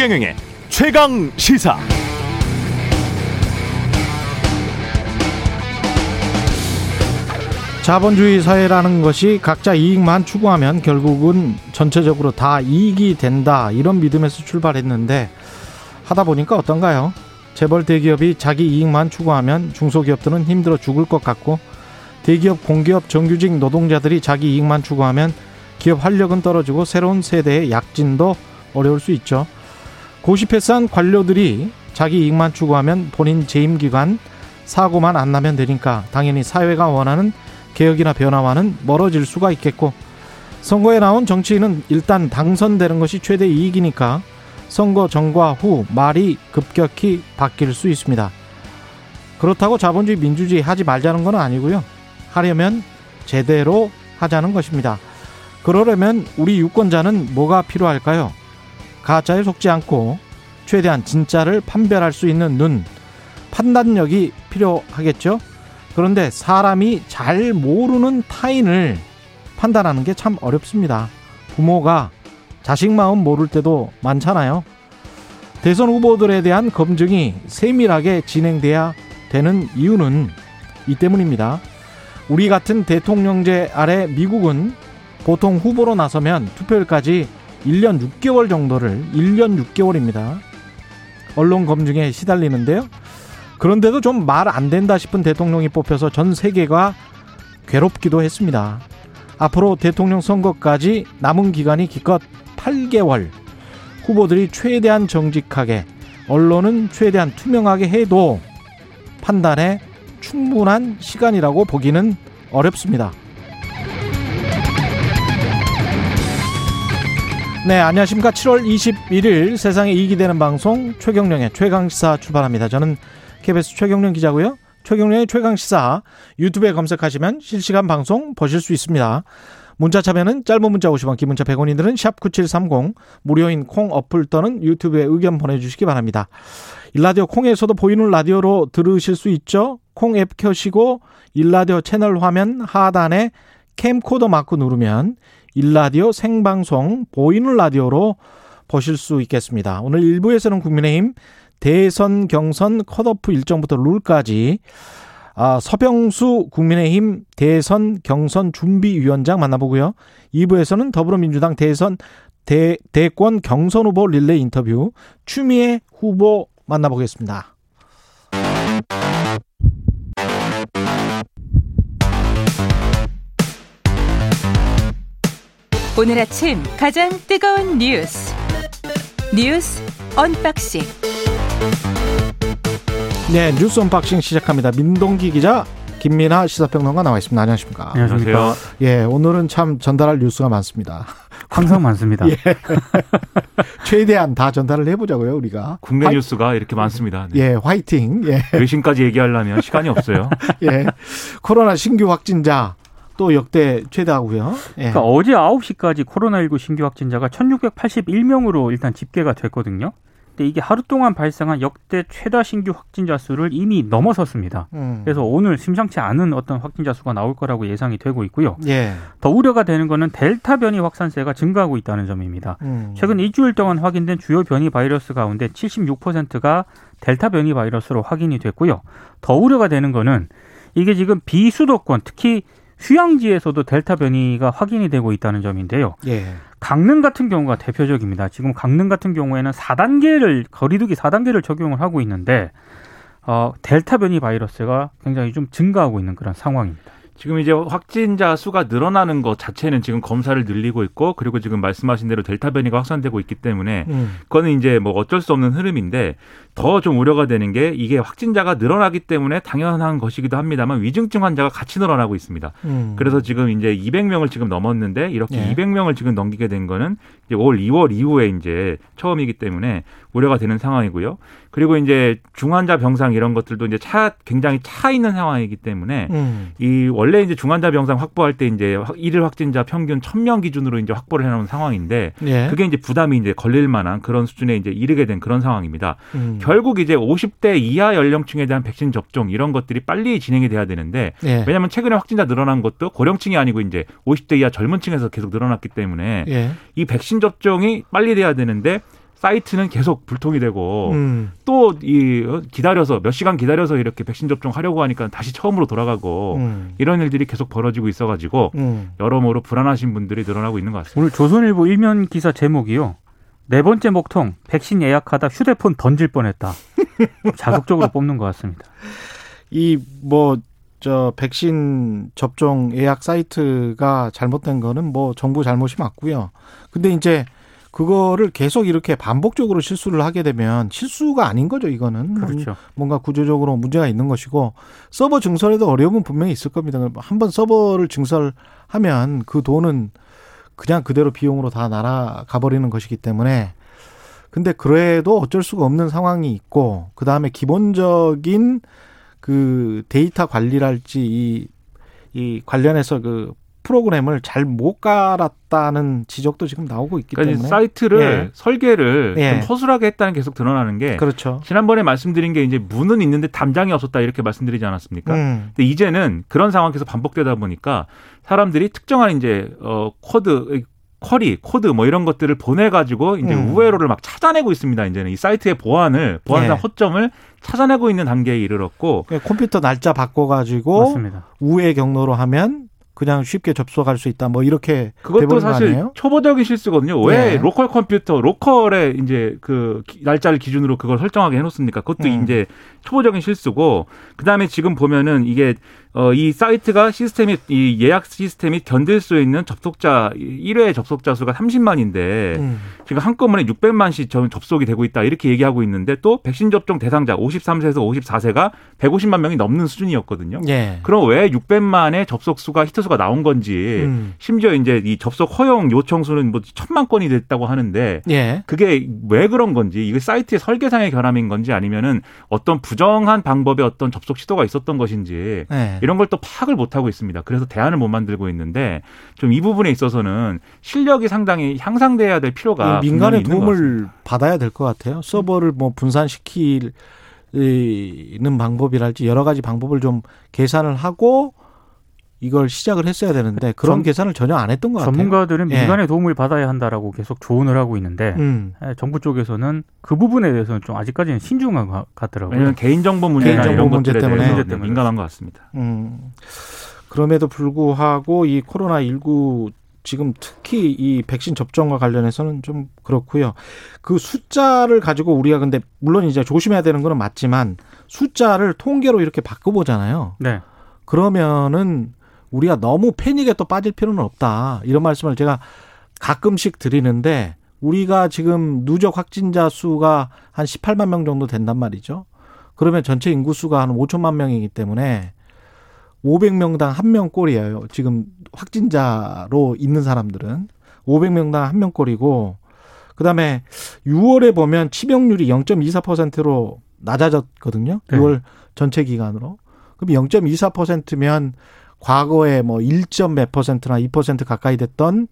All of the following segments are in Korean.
최경영의 최강 시사. 자본주의 사회라는 것이 각자 이익만 추구하면 결국은 전체적으로 다 이익이 된다 이런 믿음에서 출발했는데 하다 보니까 어떤가요? 재벌 대기업이 자기 이익만 추구하면 중소기업들은 힘들어 죽을 것 같고 대기업 공기업 정규직 노동자들이 자기 이익만 추구하면 기업 활력은 떨어지고 새로운 세대의 약진도 어려울 수 있죠. 고시패스한 관료들이 자기 이익만 추구하면 본인 재임 기간 사고만 안 나면 되니까 당연히 사회가 원하는 개혁이나 변화와는 멀어질 수가 있겠고 선거에 나온 정치인은 일단 당선되는 것이 최대 이익이니까 선거 전과 후 말이 급격히 바뀔 수 있습니다. 그렇다고 자본주의 민주주의 하지 말자는 건 아니고요. 하려면 제대로 하자는 것입니다. 그러려면 우리 유권자는 뭐가 필요할까요? 가짜에 속지 않고 최대한 진짜를 판별할 수 있는 눈, 판단력이 필요하겠죠? 그런데 사람이 잘 모르는 타인을 판단하는 게 참 어렵습니다. 부모가 자식 마음 모를 때도 많잖아요. 대선 후보들에 대한 검증이 세밀하게 진행돼야 되는 이유는 이 때문입니다. 우리 같은 대통령제 아래 미국은 보통 후보로 나서면 투표일까지 1년 6개월 정도를 1년 6개월입니다. 언론 검증에 시달리는데요. 그런데도 좀 말 안 된다 싶은 대통령이 뽑혀서 전 세계가 괴롭기도 했습니다. 앞으로 대통령 선거까지 남은 기간이 기껏 8개월. 후보들이 최대한 정직하게, 언론은 최대한 투명하게 해도 판단에 충분한 시간이라고 보기는 어렵습니다. 네, 안녕하십니까. 7월 21일 세상에 이익이 되는 방송 최경령의 최강시사 출발합니다. 저는 KBS 최경령 기자고요. 최경령의 최강시사 유튜브에 검색하시면 실시간 방송 보실 수 있습니다. 문자 참여는 짧은 문자 50원, 긴 문자 100원이들은 샵9730 무료인 콩 어플 또는 유튜브에 의견 보내주시기 바랍니다. 일라디오 콩에서도 보이는 라디오로 들으실 수 있죠. 콩 앱 켜시고 일라디오 채널 화면 하단에 캠코더 마크 누르면 일라디오 생방송 보이는 라디오로 보실 수 있겠습니다. 오늘 1부에서는 국민의힘 대선 경선 컷오프 일정부터 룰까지 아, 서병수 국민의힘 대선 경선 준비위원장 만나보고요. 2부에서는 더불어민주당 대선 대, 대권 경선 후보 릴레이 인터뷰 추미애 후보 만나보겠습니다. 오늘 아침 가장 뜨거운 뉴스 뉴스 unboxing 네, 뉴스 unboxing 시작합니다. 민동기 기자, 김민아 시사평론가 나와 있습니다. 안녕하십니까? 안녕하십니까? 예, 오늘은 참 전달할 뉴스가 많습니다. 항상 많습니다. 예. 최대한 다 전달을 해보자고요, 우리가. 국내 화이, 뉴스가 이렇게 많습니다. 네. 예, 화이팅. 예. 외신까지 얘기하려면 시간이 없어요. 예. 코로나 신규 확진자 또 역대 최다고요. 예. 그러니까 어제 9시까지 코로나19 신규 확진자가 1681명으로 일단 집계가 됐거든요. 근데 이게 하루 동안 발생한 역대 최다 신규 확진자 수를 이미 넘어섰습니다. 음. 그래서 오늘 심상치 않은 어떤 확진자 수가 나올 거라고 예상이 되고 있고요. 예. 더 우려가 되는 거는 델타 변이 확산세가 증가하고 있다는 점입니다. 음. 최근 일주일 동안 확인된 주요 변이 바이러스 가운데 76%가 델타 변이 바이러스로 확인이 됐고요. 더 우려가 되는 거는 이게 지금 비수도권 특히 휴양지에서도 델타 변이가 확인이 되고 있다는 점인데요. 예. 강릉 같은 경우가 대표적입니다. 지금 강릉 같은 경우에는 4단계를 거리두기 4단계를 적용을 하고 있는데 어, 델타 변이 바이러스가 굉장히 좀 증가하고 있는 그런 상황입니다. 지금 이제 확진자 수가 늘어나는 것 자체는 지금 검사를 늘리고 있고 그리고 지금 말씀하신 대로 델타 변이가 확산되고 있기 때문에 음. 그거는 이제 뭐 어쩔 수 없는 흐름인데 더 좀 우려가 되는 게 이게 확진자가 늘어나기 때문에 당연한 것이기도 합니다만 위중증 환자가 같이 늘어나고 있습니다. 음. 그래서 지금 이제 200명을 지금 넘었는데 이렇게 예. 200명을 지금 넘기게 된 거는 이제 올 2월 이후에 이제 처음이기 때문에 우려가 되는 상황이고요. 그리고 이제 중환자 병상 이런 것들도 이제 차 굉장히 차 있는 상황이기 때문에 음. 이 원래 이제 중환자 병상 확보할 때 이제 일일 확진자 평균 1000명 기준으로 이제 확보를 해 놓은 상황인데 예. 그게 이제 부담이 이제 걸릴 만한 그런 수준에 이제 이르게 된 그런 상황입니다. 음. 결국 이제 50대 이하 연령층에 대한 백신 접종 이런 것들이 빨리 진행이 돼야 되는데 예. 왜냐하면 최근에 확진자 늘어난 것도 고령층이 아니고 이제 50대 이하 젊은 층에서 계속 늘어났기 때문에 예. 이 백신 접종이 빨리 돼야 되는데 사이트는 계속 불통이 되고 음. 또이 기다려서 몇 시간 기다려서 이렇게 백신 접종 하려고 하니까 다시 처음으로 돌아가고 음. 이런 일들이 계속 벌어지고 있어가지고 음. 여러모로 불안하신 분들이 늘어나고 있는 것 같습니다. 오늘 조선일보 일면 기사 제목이요. 네 번째 목통 백신 예약하다 휴대폰 던질 뻔했다. 자극적으로 뽑는 것 같습니다. 이뭐 저 백신 접종 예약 사이트가 잘못된 거는 뭐 정부 잘못이 맞고요. 근데 이제 그거를 계속 이렇게 반복적으로 실수를 하게 되면 실수가 아닌 거죠, 이거는. 그렇죠. 뭔가 구조적으로 문제가 있는 것이고 서버 증설에도 어려움은 분명히 있을 겁니다. 한번 서버를 증설하면 그 돈은 그냥 그대로 비용으로 다 날아가 버리는 것이기 때문에 근데 그래도 어쩔 수가 없는 상황이 있고 그다음에 기본적인 그 데이터 관리랄지 이, 이 관련해서 그 프로그램을 잘 못 깔았다는 지적도 지금 나오고 있기 그러니까 때문에 사이트를 예. 설계를 예. 좀 허술하게 했다는 게 계속 드러나는 게 그렇죠. 지난번에 말씀드린 게 이제 문은 있는데 담장이 없었다 이렇게 말씀드리지 않았습니까? 음. 근데 이제는 그런 상황이 계속 반복되다 보니까 사람들이 특정한 이제 어 코드 query, 코드 뭐 이런 것들을 보내가지고 이제 음. 우회로를 막 찾아내고 있습니다. 이제는 이 사이트의 보안을 보안상 예. 허점을 찾아내고 있는 단계에 이르렀고 그러니까 컴퓨터 날짜 바꿔가지고 맞습니다. 우회 경로로 하면 그냥 쉽게 접속할 수 있다. 뭐 이렇게 그것도 사실 아니에요? 초보적인 실수거든요. 왜 예. local 컴퓨터, local에 이제 그 기- 날짜를 기준으로 그걸 설정하게 해놓습니까? 그것도 음. 이제 초보적인 실수고, 그 다음에 지금 보면은 이게 어, 이 사이트가 시스템이 이 예약 시스템이 견딜 수 있는 접속자 1회 접속자 수가 30만인데 음. 지금 한꺼번에 600만씩 접속이 되고 있다 이렇게 얘기하고 있는데 또 백신 접종 대상자 53세에서 54세가 150만 명이 넘는 수준이었거든요. 예. 그럼 왜 600만의 접속 수가 히트 수가 나온 건지 음. 심지어 이제 이 접속 허용 요청 수는 뭐 천만 건이 됐다고 하는데 예. 그게 왜 그런 건지 이게 사이트의 설계상의 결함인 건지 아니면은 어떤 부정한 방법의 어떤 접속 시도가 있었던 것인지 예. 이런 걸 또 파악을 못 하고 있습니다. 그래서 대안을 못 만들고 있는데 좀 이 부분에 있어서는 실력이 상당히 향상돼야 될 필요가 이 민간의. 도움을 받아야 될 것 같아요. 서버를 뭐 분산시키는 방법이랄지 여러 가지 방법을 좀 계산을 하고 이걸 시작을 했어야 되는데 그런 전- 계산을 전혀 안 했던 것 같아요. 전문가들은 예. 민간의 도움을 받아야 한다라고 계속 조언을 하고 있는데 음. 예, 정부 쪽에서는 그 부분에 대해서는 좀 아직까지는 신중한 것 같더라고요. 왜냐하면 개인정보 문제나 개인정보 이런 문제 것들에 때문에. 문제 네, 때문에 민감한 것 같습니다. 음. 그럼에도 불구하고 이 코로나 19 지금 특히 이 백신 접종과 관련해서는 좀 그렇고요. 그 숫자를 가지고 우리가 근데 물론 이제 조심해야 되는 거는 맞지만 숫자를 통계로 이렇게 바꿔보잖아요. 네. 그러면은 우리가 너무 패닉에 또 빠질 필요는 없다. 이런 말씀을 제가 가끔씩 드리는데 우리가 지금 누적 확진자 수가 한 18만 명 정도 된단 말이죠. 그러면 전체 인구 수가 한 5천만 명이기 때문에 500명당 한 명 꼴이에요. 지금 확진자로 있는 사람들은 500명당 한 명 꼴이고 그다음에 6월에 보면 치명률이 0.24%로 낮아졌거든요. 네. 6월 전체 기간으로. 그럼 0.24%면 과거에 뭐 1점 몇 퍼센트나 2% 가까이 됐던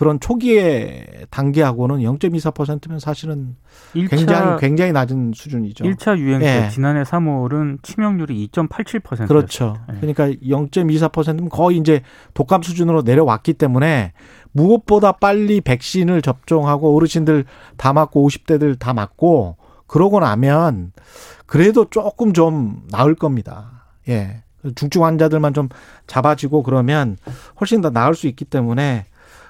그런 초기의 단계하고는 0.24%면 사실은 1차 굉장히 굉장히 낮은 수준이죠. 1차 유행 때 예. 지난해 3월은 치명률이 2.87%였습니다. 그렇죠. 그러니까 0.24%면 거의 이제 독감 수준으로 내려왔기 때문에 무엇보다 빨리 백신을 접종하고 어르신들 다 맞고 50대들 다 맞고 그러고 나면 그래도 조금 좀 나을 겁니다. 예. 중증 환자들만 좀 잡아지고 그러면 훨씬 더 나을 수 있기 때문에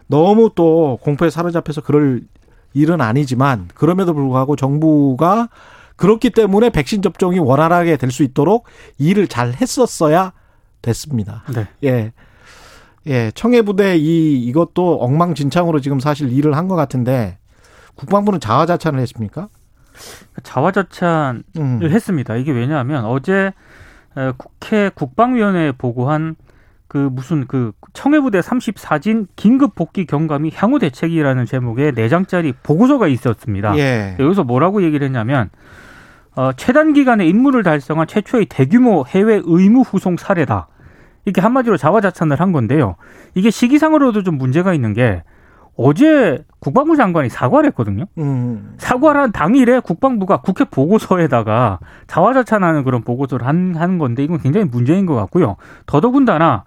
너무 또 공포에 사로잡혀서 그럴 일은 아니지만 그럼에도 불구하고 정부가 그렇기 때문에 백신 접종이 원활하게 될 수 있도록 일을 잘 했었어야 됐습니다. 네. 예. 예, 청해부대 이 이것도 엉망진창으로 지금 사실 일을 한 것 같은데 국방부는 자화자찬을 했습니까? 자화자찬을 음. 했습니다. 이게 왜냐하면 어제 에, 국회 국방위원회에 보고한 그 무슨 그 청해부대 34진 긴급 복귀 경감이 향후 대책이라는 제목의 네 장짜리 보고서가 있었습니다. 예. 여기서 뭐라고 얘기를 했냐면 어, 최단 기간에 임무를 달성한 최초의 대규모 해외 의무 후송 사례다. 이렇게 한마디로 자화자찬을 한 건데요. 이게 시기상으로도 좀 문제가 있는 게 어제 국방부 장관이 사과를 했거든요. 음. 사과를 한 당일에 국방부가 국회 보고서에다가 자화자찬하는 그런 보고서를 한, 하는 건데 이건 굉장히 문제인 것 같고요. 더더군다나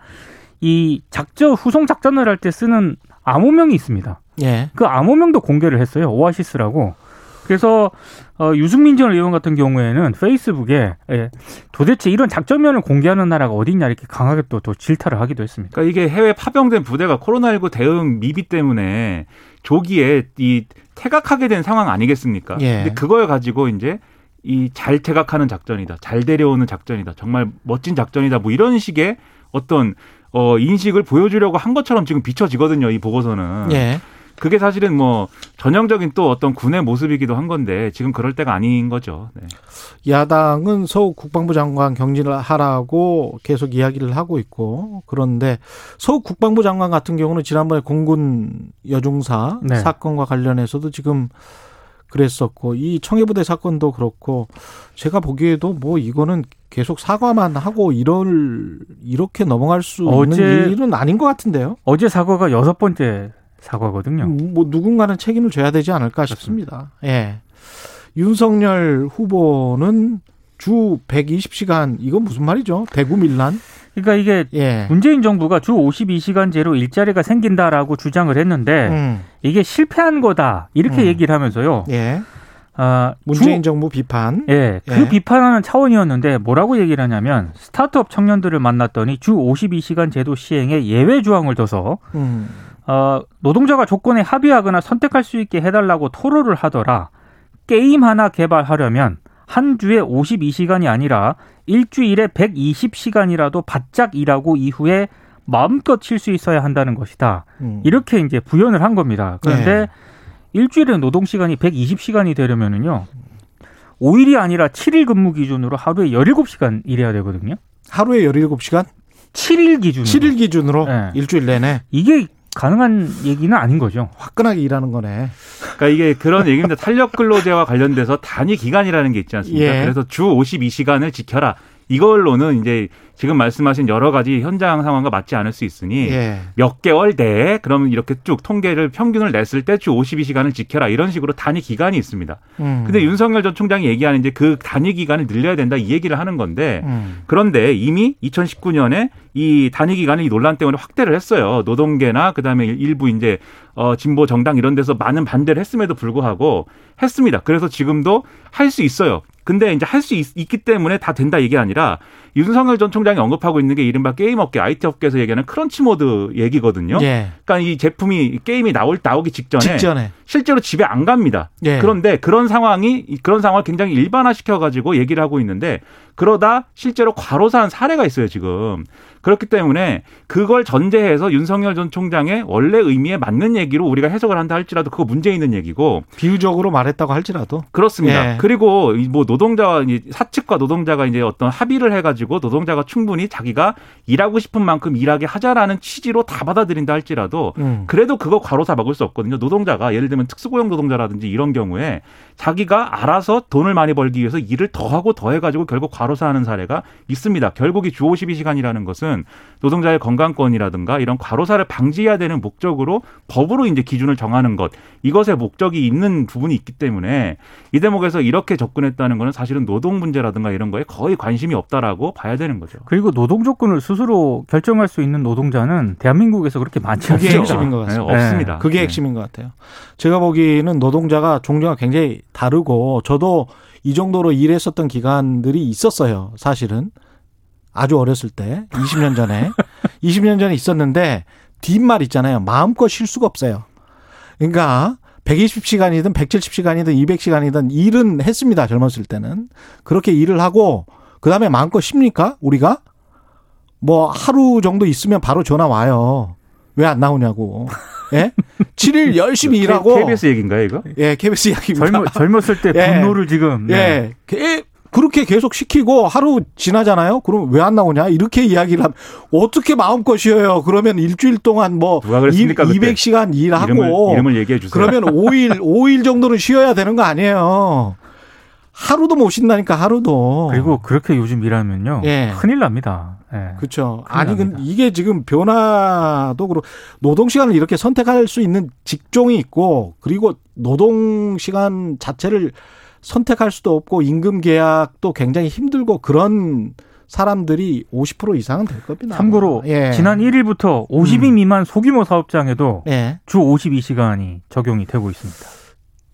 이 작전 후송 작전을 할 때 쓰는 암호명이 있습니다. 예. 그 암호명도 공개를 했어요. 오아시스라고. 그래서 어, 유승민 전 의원 같은 경우에는 페이스북에 예, 도대체 이런 작전면을 공개하는 나라가 어딨냐 이렇게 강하게 또, 또 질타를 하기도 했습니다. 그러니까 이게 해외 파병된 부대가 코로나19 대응 미비 때문에 조기에 이 퇴각하게 된 상황 아니겠습니까? 예. 근데 그걸 가지고 이제 이잘 퇴각하는 작전이다, 잘 데려오는 작전이다, 정말 멋진 작전이다, 뭐 이런 식의 어떤 어 인식을 보여주려고 한 것처럼 지금 비춰지거든요, 이 보고서는. 예. 그게 사실은 뭐 전형적인 또 어떤 군의 모습이기도 한 건데 지금 그럴 때가 아닌 거죠. 네. 야당은 서욱 국방부 장관 경질을 하라고 계속 이야기를 하고 있고 그런데 서욱 국방부 장관 같은 경우는 지난번에 공군 여중사 네. 사건과 관련해서도 지금 그랬었고 이 청해부대 사건도 그렇고 제가 보기에도 뭐 이거는 계속 사과만 하고 이럴 이렇게 넘어갈 수 어제- 있는 일은 아닌 것 같은데요. 어제 사과가 여섯 번째 사과거든요. 뭐 누군가는 책임을 져야 되지 않을까 싶습니다. 예. 윤석열 후보는 주 120시간 이건 무슨 말이죠? 대구 밀란? 그러니까 이게 예. 문재인 정부가 주 52시간제로 일자리가 생긴다라고 주장을 했는데 음. 이게 실패한 거다 이렇게 음. 얘기를 하면서요. 예. 아, 문재인 주, 정부 비판. 예, 그 예. 비판하는 차원이었는데 뭐라고 얘기를 하냐면 스타트업 청년들을 만났더니 주 52시간 제도 시행에 예외 조항을 둬서 음. 어, 노동자가 조건에 합의하거나 선택할 수 있게 해달라고 토로를 하더라. 게임 하나 개발하려면 한 주에 52시간이 아니라 일주일에 120시간이라도 바짝 일하고 이후에 마음껏 쉴수 있어야 한다는 것이다. 음. 이렇게 이제 부연을 한 겁니다. 그런데 네. 일주일에 노동 시간이 120시간이 되려면은요. 5일이 아니라 7일 근무 기준으로 하루에 17시간 일해야 되거든요. 하루에 17시간? 7일 기준으로. 7일 기준으로 네. 일주일 내내 이게 가능한 얘기는 아닌 거죠. 화끈하게 일하는 거네. 그러니까 이게 그런 얘기입니다. 탄력 근로제와 관련돼서 단위 기간이라는 게 있지 않습니까? 예. 그래서 주 52시간을 지켜라. 이걸로는 이제 지금 말씀하신 여러 가지 현장 상황과 맞지 않을 수 있으니 예. 몇 개월 내에 그러면 이렇게 쭉 통계를 평균을 냈을 때 주 52시간을 지켜라 이런 식으로 단위 기간이 있습니다. 음. 근데 윤석열 전 총장이 얘기하는 이제 그 단위 기간을 늘려야 된다 이 얘기를 하는 건데 음. 그런데 이미 2019년에 이 단위 기간을 이 논란 때문에 확대를 했어요. 노동계나 그다음에 일부 이제 어 진보 정당 이런 데서 많은 반대를 했음에도 불구하고 했습니다. 그래서 지금도 할 수 있어요. 근데 이제 할 수 있기 때문에 다 된다 이게 아니라 윤석열 전 총장 이 언급하고 있는 게 이른바 게임 업계, IT 업계에서 얘기하는 크런치 모드 얘기거든요. 예. 그러니까 이 제품이 게임이 나올 나오기 직전에 직전에. 실제로 집에 안 갑니다. 예. 그런데 그런 상황이 그런 상황을 굉장히 일반화 시켜 가지고 얘기를 하고 있는데 그러다 실제로 과로사한 사례가 있어요 지금. 그렇기 때문에 그걸 전제해서 윤석열 전 총장의 원래 의미에 맞는 얘기로 우리가 해석을 한다 할지라도 그거 문제 있는 얘기고 비유적으로 말했다고 할지라도 그렇습니다. 예. 그리고 이뭐 노동자와 이제 사측과 노동자가 이제 어떤 합의를 해 가지고 노동자가 충분히 자기가 일하고 싶은 만큼 일하게 하자라는 취지로 다 받아들인다 할지라도 음. 그래도 그거 과로사 막을 수 없거든요. 노동자가 예를 들면 특수고용 노동자라든지 이런 경우에 자기가 알아서 돈을 많이 벌기 위해서 일을 더 하고 더 해가지고 결국 과로사 하는 사례가 있습니다. 결국 이 주 52시간이라는 것은 노동자의 건강권이라든가 이런 과로사를 방지해야 되는 목적으로 법으로 이제 기준을 정하는 것 이것에 목적이 있는 부분이 있기 때문에 이 대목에서 이렇게 접근했다는 것은 사실은 노동 문제라든가 이런 거에 거의 관심이 없다라고 봐야 되는 거죠. 그리고 노동 조건을 스스로 결정할 수 있는 노동자는 대한민국에서 그렇게 많지 그게 않죠. 핵심인 것 같습니다. 네, 없습니다. 그게 네. 핵심인 것 같아요. 제가 보기에는 노동자가 종류가 굉장히 다르고 저도 이 정도로 일했었던 기간들이 있었어요. 사실은 아주 어렸을 때 20년 전에 20년 전에 있었는데 뒷말 있잖아요. 마음껏 쉴 수가 없어요. 그러니까 120시간이든 170시간이든 200시간이든 일은 했습니다. 젊었을 때는 그렇게 일을 하고 그다음에 마음껏 쉽니까? 우리가 뭐 하루 정도 있으면 바로 전화 와요. 왜 안 나오냐고. 예? 7일 열심히 일하고 KBS 얘기인가요, 이거? 예, KBS 이야기입니다. 젊, 젊었을 때 예. 분노를 지금 네. 예. 게- 그렇게 계속 시키고 하루 지나잖아요. 그럼 왜 안 나오냐? 이렇게 이야기를 하면 어떻게 마음껏 쉬어요? 그러면 일주일 동안 뭐 누가 그랬습니까, 그때? 200시간 일하고 이름을, 이름을 얘기해 주세요. 그러면 5일 5일 정도는 쉬어야 되는 거 아니에요. 하루도 못 쉰다니까 하루도. 그리고 그렇게 요즘 일하면요 예. 큰일 납니다. 예. 그렇죠. 아니 근 납니다. 이게 지금 변화도 그렇고 노동 시간을 이렇게 선택할 수 있는 직종이 있고 그리고 노동 시간 자체를 선택할 수도 없고 임금 계약도 굉장히 힘들고 그런 사람들이 50% 이상은 될 겁니다. 참고로 예. 지난 1일부터 50인 음. 미만 소규모 사업장에도 예. 주 52시간이 적용이 되고 있습니다.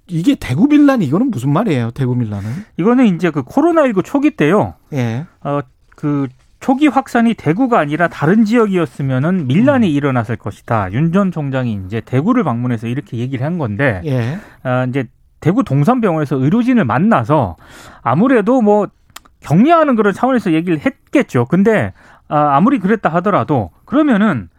이게 대구 밀란 이거는 무슨 말이에요? 대구 밀란은? 이거는 이제 그 코로나19 초기 때요. 예. 어, 그 초기 확산이 대구가 아니라 다른 지역이었으면은 밀란이 음. 일어났을 것이다. 윤 전 총장이 이제 대구를 방문해서 이렇게 얘기를 한 건데, 예. 아, 이제 대구 동산병원에서 의료진을 만나서 아무래도 뭐 격려하는 그런 차원에서 얘기를 했겠죠. 근데 아, 아무리 그랬다 하더라도 그러면은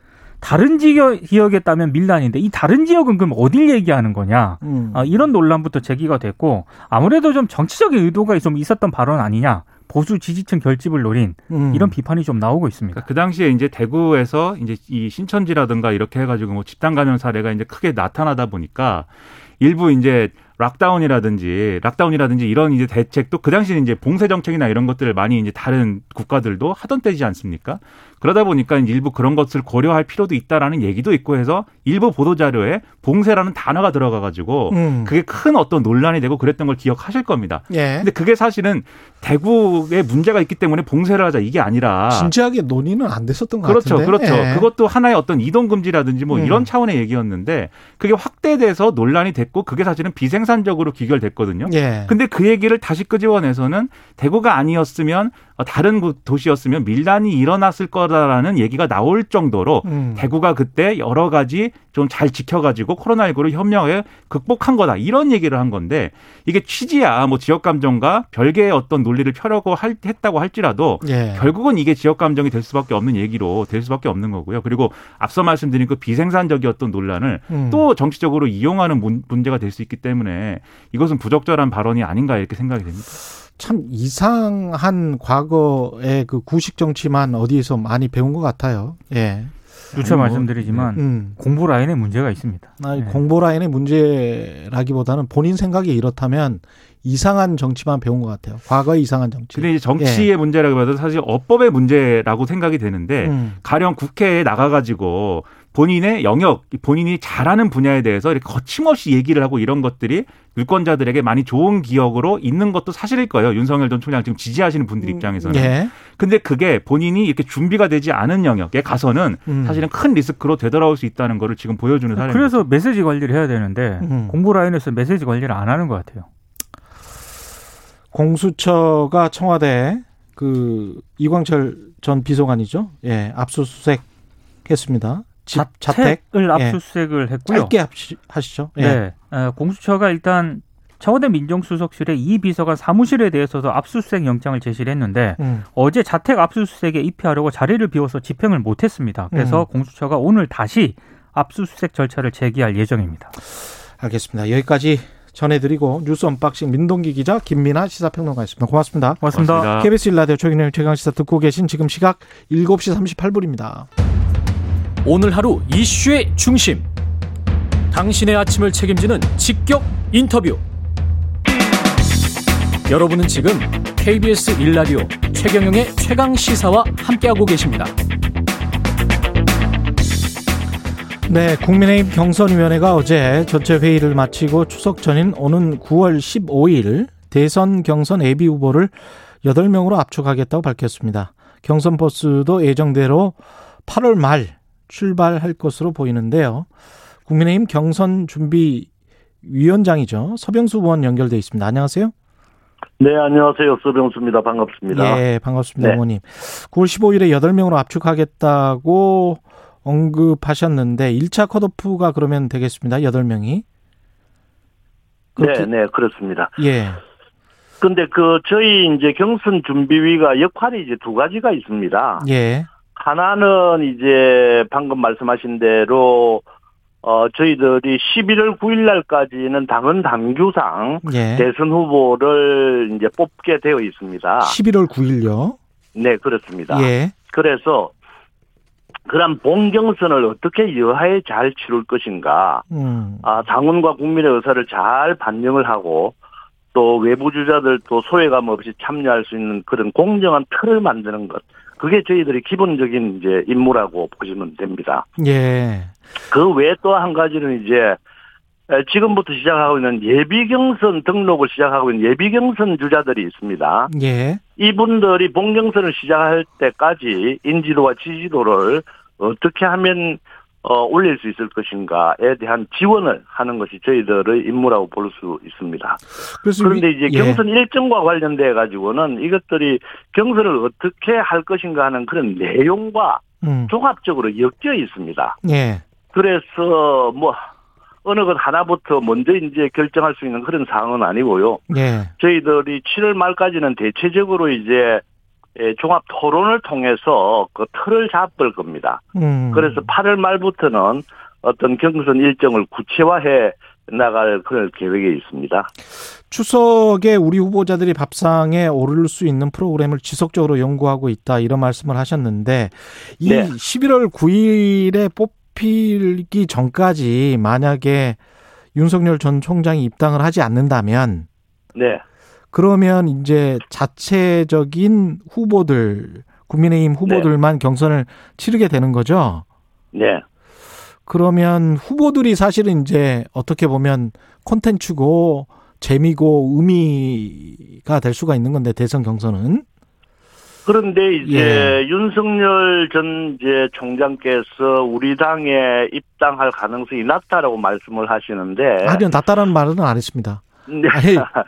다른 지역, 지역이었다면 밀란인데 이 다른 지역은 그럼 어딜 얘기하는 거냐? 음. 아, 이런 논란부터 제기가 됐고 아무래도 좀 정치적인 의도가 좀 있었던 발언 아니냐? 보수 지지층 결집을 노린 음. 이런 비판이 좀 나오고 있습니다. 그러니까 그 당시에 이제 대구에서 이제 이 신천지라든가 이렇게 해가지고 뭐 집단 감염 사례가 이제 크게 나타나다 보니까 일부 이제 lockdown이라든지 lockdown이라든지 이런 이제 대책도 그 당시에 이제 봉쇄 정책이나 이런 것들을 많이 이제 다른 국가들도 하던 때지 않습니까? 그러다 보니까 일부 그런 것을 고려할 필요도 있다라는 얘기도 있고 해서 일부 보도 자료에 봉쇄라는 단어가 들어가 가지고 음. 그게 큰 어떤 논란이 되고 그랬던 걸 기억하실 겁니다. 예. 근데 그게 사실은 대구에 문제가 있기 때문에 봉쇄를 하자 이게 아니라 진지하게 논의는 안 됐었던 것 그렇죠, 같은데. 그렇죠. 예. 그것도 하나의 어떤 이동 금지라든지 뭐 음. 이런 차원의 얘기였는데 그게 확대돼서 논란이 됐고 그게 사실은 비생산적으로 귀결됐거든요. 예. 근데 그 얘기를 다시 끄집어내서는 대구가 아니었으면 어, 다른 구- 도시였으면 밀란이 일어났을 거다라는 얘기가 나올 정도로 음. 대구가 그때 여러 가지 좀 잘 지켜가지고 코로나19를 현명하게 극복한 거다 이런 얘기를 한 건데 이게 취지야 뭐 지역 감정과 별개의 어떤 논리를 펴려고 할, 했다고 할지라도 예. 결국은 이게 지역 감정이 될 수밖에 없는 얘기로 될 수밖에 없는 거고요. 그리고 앞서 말씀드린 그 비생산적이었던 논란을 음. 또 정치적으로 이용하는 문- 문제가 될 수 있기 때문에 이것은 부적절한 발언이 아닌가 이렇게 생각이 됩니다. 참 이상한 과거의 그 구식 정치만 어디에서 많이 배운 것 같아요. 예. 누차 뭐, 말씀드리지만 음. 공부 라인에 문제가 있습니다. 아니, 예. 공보 라인의 문제라기보다는 본인 생각이 이렇다면 이상한 정치만 배운 것 같아요. 과거의 이상한 정치. 근데 이제 정치의 문제라기보다 사실 어법의 문제라고 생각이 되는데 음. 가령 국회에 나가가지고 본인의 영역, 본인이 잘하는 분야에 대해서 이렇게 거침없이 얘기를 하고 이런 것들이 유권자들에게 많이 좋은 기억으로 있는 것도 사실일 거예요. 윤석열 전 총장 지금 지지하시는 분들 입장에서는. 예. 근데 그게 본인이 이렇게 준비가 되지 않은 영역에 가서는 음. 사실은 큰 리스크로 되돌아올 수 있다는 거를 지금 보여주는 사례입니다. 그래서 메시지 관리를 해야 되는데 음. 공부 라인에서 메시지 관리를 안 하는 것 같아요. 공수처가 청와대 그 이광철 전 비서관이죠. 예, 압수수색 했습니다. 집 자택 자택을 예. 압수수색을 했고요. 짧게 하시죠. 예. 네. 어, 공수처가 일단 청와대 민정수석실의 이 비서관 사무실에 대해서도 압수수색 영장을 제시를 했는데 음. 어제 자택 압수수색에 입회하려고 자리를 비워서 집행을 못했습니다. 그래서 음. 공수처가 오늘 다시 압수수색 절차를 재개할 예정입니다. 알겠습니다. 여기까지 전해드리고 뉴스 unboxing 민동기 기자 김민아 시사평론가였습니다. 고맙습니다. 고맙습니다. 고맙습니다. KBS 일라디오 최경영 최강시사 듣고 계신 지금 시각 7시 38분입니다. 오늘 하루 이슈의 중심. 당신의 아침을 책임지는 직격 인터뷰. 여러분은 지금 KBS 일라디오 최경영의 최강 시사와 함께하고 계십니다. 네, 국민의힘 경선위원회가 어제 전체 회의를 마치고 추석 전인 오는 9월 15일 대선 경선 예비 후보를 8명으로 압축하겠다고 밝혔습니다. 경선 버스도 예정대로 8월 말 출발할 것으로 보이는데요. 국민의힘 경선 준비 위원장이죠. 서병수 의원 연결돼 있습니다. 안녕하세요. 네, 안녕하세요. 서병수입니다. 반갑습니다. 예, 반갑습니다, 네. 의원님. 9월 15일에 8명으로 압축하겠다고 언급하셨는데 1차 컷오프가 그러면 되겠습니다. 8명이. 네, 네, 그렇습니다. 예. 근데 그 저희 이제 경선 준비위가 역할이 이제 두 가지가 있습니다. 예. 하나는 이제 방금 말씀하신 대로 어 저희들이 11월 9일 날까지는 당헌 당규상 예. 대선 후보를 이제 뽑게 되어 있습니다. 11월 9일요. 네, 그렇습니다. 예. 그래서 그런 본경선을 어떻게 여하에 잘 치룰 것인가 음. 아, 당원과 국민의 의사를 잘 반영을 하고 또 외부 주자들도 소외감 없이 참여할 수 있는 그런 공정한 틀을 만드는 것. 그게 저희들이 기본적인 이제 임무라고 보시면 됩니다. 예. 그 외에 또 한 가지는 이제 에, 지금부터 시작하고 있는 예비 경선 등록을 시작하고 있는 예비 경선 주자들이 있습니다. 예. 이분들이 본 경선을 시작할 때까지 인지도와 지지도를 어떻게 하면 어, 올릴 수 있을 것인가에 대한 지원을 하는 것이 저희들의 임무라고 볼 수 있습니다. 그런데 위- 이제 예. 경선 일정과 관련돼 가지고는 이것들이 경선을 어떻게 할 것인가 하는 그런 내용과 음. 종합적으로 엮여 있습니다. 예. 그래서 뭐 어느 것 하나부터 먼저 이제 결정할 수 있는 그런 상황은 아니고요. 예. 저희들이 7월 말까지는 대체적으로 이제 예, 종합 토론을 통해서 그 틀을 잡을 겁니다. 음. 그래서 8월 말부터는 어떤 경선 일정을 구체화해 나갈 그런 계획이 있습니다. 추석에 우리 후보자들이 밥상에 오를 수 있는 프로그램을 지속적으로 연구하고 있다 이런 말씀을 하셨는데 이 네. 11월 9일에 뽑히기 전까지 만약에 윤석열 전 총장이 입당을 하지 않는다면 네. 그러면 이제 자체적인 후보들 국민의힘 후보들만 경선을 치르게 되는 거죠. 네. 그러면 후보들이 사실은 이제 어떻게 보면 콘텐츠고 재미고 의미가 될 수가 있는 건데 대선 경선은 그런데 이제 예. 윤석열 전 이제 총장께서 우리 당에 입당할 가능성이 낮다라고 말씀을 하시는데 아니요 낮다라는 말은 안 했습니다. 네.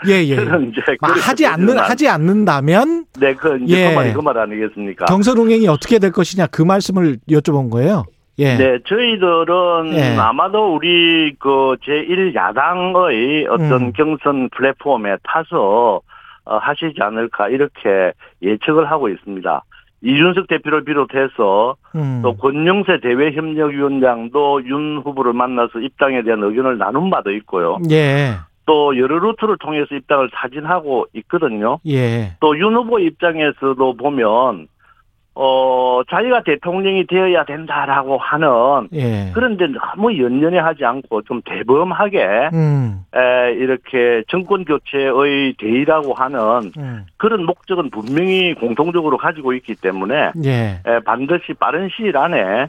예 예. 저는 이제 막 그렇게 하지 않는 하지 않는다면 네, 그 이제 예. 그 말이 그말 아니겠습니까? 경선 운행이 어떻게 될 것이냐 그 말씀을 여쭤본 거예요. 예. 네, 저희들은 예. 아마도 우리 그 제1 야당의 어떤 음. 경선 플랫폼에 타서 어, 하시지 않을까 이렇게 예측을 하고 있습니다. 이준석 대표를 비롯해서 음. 또 권영세 대외협력위원장도 윤 후보를 만나서 입당에 대한 의견을 나눈 바도 있고요. 예. 또 여러 루트를 통해서 입당을 타진하고 있거든요. 예. 또 윤 후보 입장에서도 보면 어 자기가 대통령이 되어야 된다라고 하는 예. 그런데 너무 연연해 하지 않고 좀 대범하게 음. 에, 이렇게 정권 교체의 대의라고 하는 음. 그런 목적은 분명히 공통적으로 가지고 있기 때문에 예. 에, 반드시 빠른 시일 안에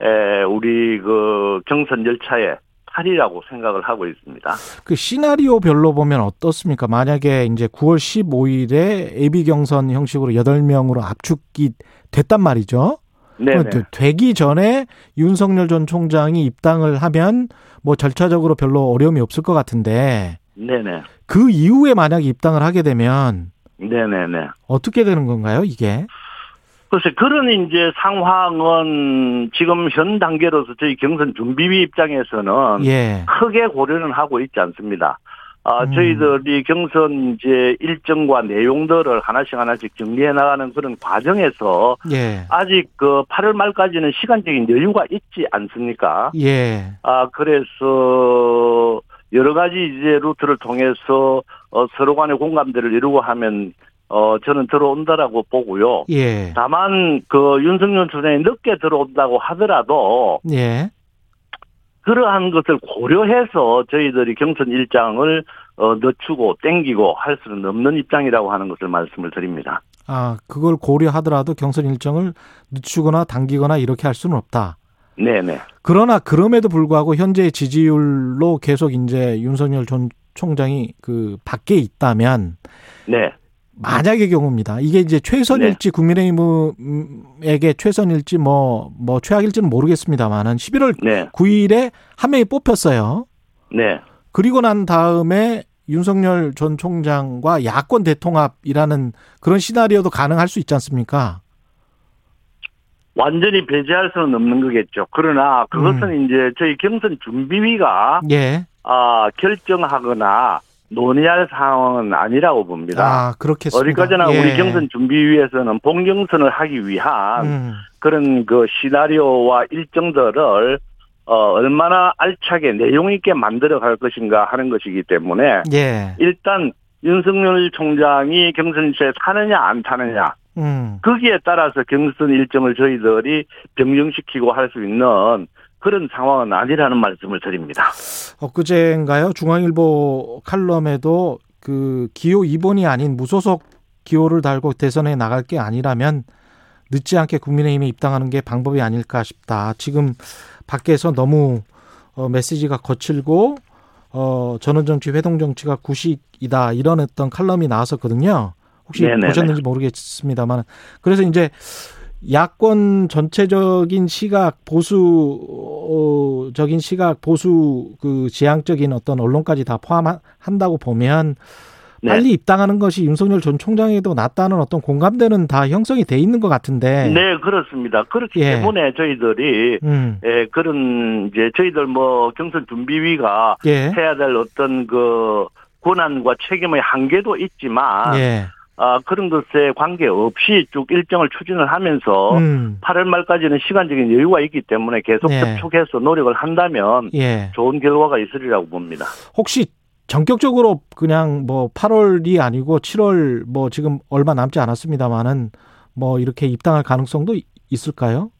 에, 우리 그 경선 열차에 탈이라고 생각을 하고 있습니다. 그 시나리오별로 보면 어떻습니까? 만약에 이제 9월 15일에 예비 경선 형식으로 8명으로 압축이 됐단 말이죠. 네네. 그 되기 전에 윤석열 전 총장이 입당을 하면 뭐 절차적으로 별로 어려움이 없을 것 같은데 네네. 그 이후에 만약 입당을 하게 되면 네네네. 어떻게 되는 건가요, 이게? 글쎄, 그런 이제 상황은 지금 현 단계로서 저희 경선 준비위 입장에서는 예. 크게 고려는 하고 있지 않습니다. 아, 음. 저희들이 경선 이제 일정과 내용들을 하나씩 하나씩 정리해 나가는 그런 과정에서 예. 아직 그 8월 말까지는 시간적인 여유가 있지 않습니까? 예. 아, 그래서 여러 가지 이제 루트를 통해서 어, 서로 간의 공감대를 이루고 하면 어, 저는 들어온다라고 보고요. 예. 다만 그 윤석열 총장이 늦게 들어온다고 하더라도 예. 그러한 것을 고려해서 저희들이 경선 일정을 어, 늦추고 땡기고 할 수는 없는 입장이라고 하는 것을 말씀을 드립니다. 아, 그걸 고려하더라도 경선 일정을 늦추거나 당기거나 이렇게 할 수는 없다. 네네. 그러나 그럼에도 불구하고 현재 지지율로 계속 이제 윤석열 전 총장이 그 밖에 있다면 네. 만약의 경우입니다. 이게 이제 최선일지 국민의힘에게 최선일지 뭐, 뭐 최악일지는 모르겠습니다만은 11월 네. 9일에 한 명이 뽑혔어요. 네. 그리고 난 다음에 윤석열 전 총장과 야권 대통합이라는 그런 시나리오도 가능할 수 있지 않습니까? 완전히 배제할 수는 없는 거겠죠. 그러나 그것은 음. 이제 저희 경선 준비위가 예. 아, 결정하거나 논의할 상황은 아니라고 봅니다. 아, 그렇겠습니다. 어디까지나 예. 우리 경선 준비위에서는 본경선을 하기 위한 음, 그런 그 시나리오와 일정들을 어, 얼마나 알차게 내용 있게 만들어 갈 것인가 하는 것이기 때문에 예. 일단 윤석열 총장이 경선실에 타느냐 안 타느냐 음. 거기에 따라서 경선 일정을 저희들이 변경시키고 할 수 있는 그런 상황은 아니라는 말씀을 드립니다. 엊그제인가요? 중앙일보 칼럼에도 그 기호 2번이 아닌 무소속 기호를 달고 대선에 나갈 게 아니라면 늦지 않게 국민의힘에 입당하는 게 방법이 아닐까 싶다. 지금 밖에서 너무 어, 메시지가 거칠고 어, 전원정치, 회동정치가 구식이다. 이런 어떤 칼럼이 나왔었거든요. 혹시 네네네. 보셨는지 모르겠습니다만. 그래서 이제 야권 전체적인 시각 보수적인 시각 보수 그 지향적인 어떤 언론까지 다 포함한다고 보면 네. 빨리 입당하는 것이 윤석열 전 총장에도 낫다는 어떤 공감대는 다 형성이 돼 있는 것 같은데. 네, 그렇습니다. 그렇기 예. 때문에 저희들이 음. 예, 그런 이제 저희들 뭐 경선 준비위가 예. 해야 될 어떤 그 권한과 책임의 한계도 있지만 예. 아, 그런 것에 관계없이 쭉 일정을 추진을 하면서 음. 8월 말까지는 시간적인 여유가 있기 때문에 계속 네. 접촉해서 노력을 한다면 예. 좋은 결과가 있으리라고 봅니다. 혹시 전격적으로 그냥 뭐 8월이 아니고 7월 뭐 지금 얼마 남지 않았습니다만은 뭐 이렇게 입당할 가능성도 이- 있을까요?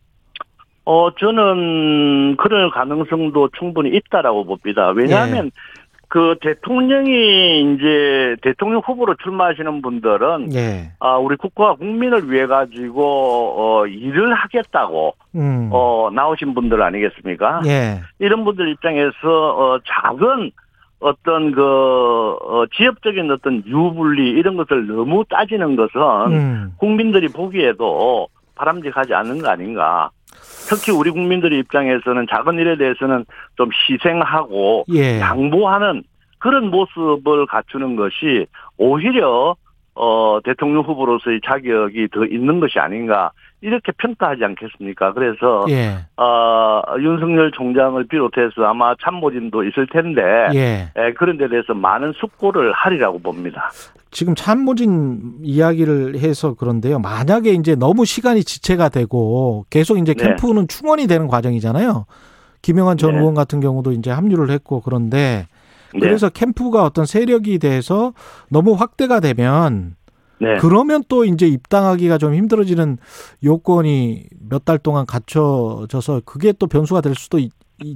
어, 저는 그럴 가능성도 충분히 있다라고 봅니다. 왜냐하면 그 대통령이 이제 대통령 후보로 출마하시는 분들은 예. 아, 우리 국가와 국민을 위해 가지고 어, 일을 하겠다고 음. 어, 나오신 분들 아니겠습니까? 예. 이런 분들 입장에서 어, 작은 어떤 그 어, 지역적인 어떤 유불리 이런 것을 너무 따지는 것은 음. 국민들이 보기에도 바람직하지 않은 거 아닌가. 특히 우리 국민들의 입장에서는 작은 일에 대해서는 좀 희생하고 예. 양보하는 그런 모습을 갖추는 것이 오히려 어 대통령 후보로서의 자격이 더 있는 것이 아닌가 이렇게 평가하지 않겠습니까? 그래서 예. 어 윤석열 총장을 비롯해서 아마 참모진도 있을 텐데 예. 에, 그런 데 대해서 많은 숙고를 하리라고 봅니다. 지금 참모진 이야기를 해서 그런데요. 만약에 이제 너무 시간이 지체가 되고 계속 이제 네. 캠프는 충원이 되는 과정이잖아요. 김영환 전 네. 의원 같은 경우도 이제 합류를 했고 그런데 네. 그래서 캠프가 어떤 세력이 돼서 너무 확대가 되면 네. 그러면 또 이제 입당하기가 좀 힘들어지는 요건이 몇 달 동안 갖춰져서 그게 또 변수가 될 수도 있,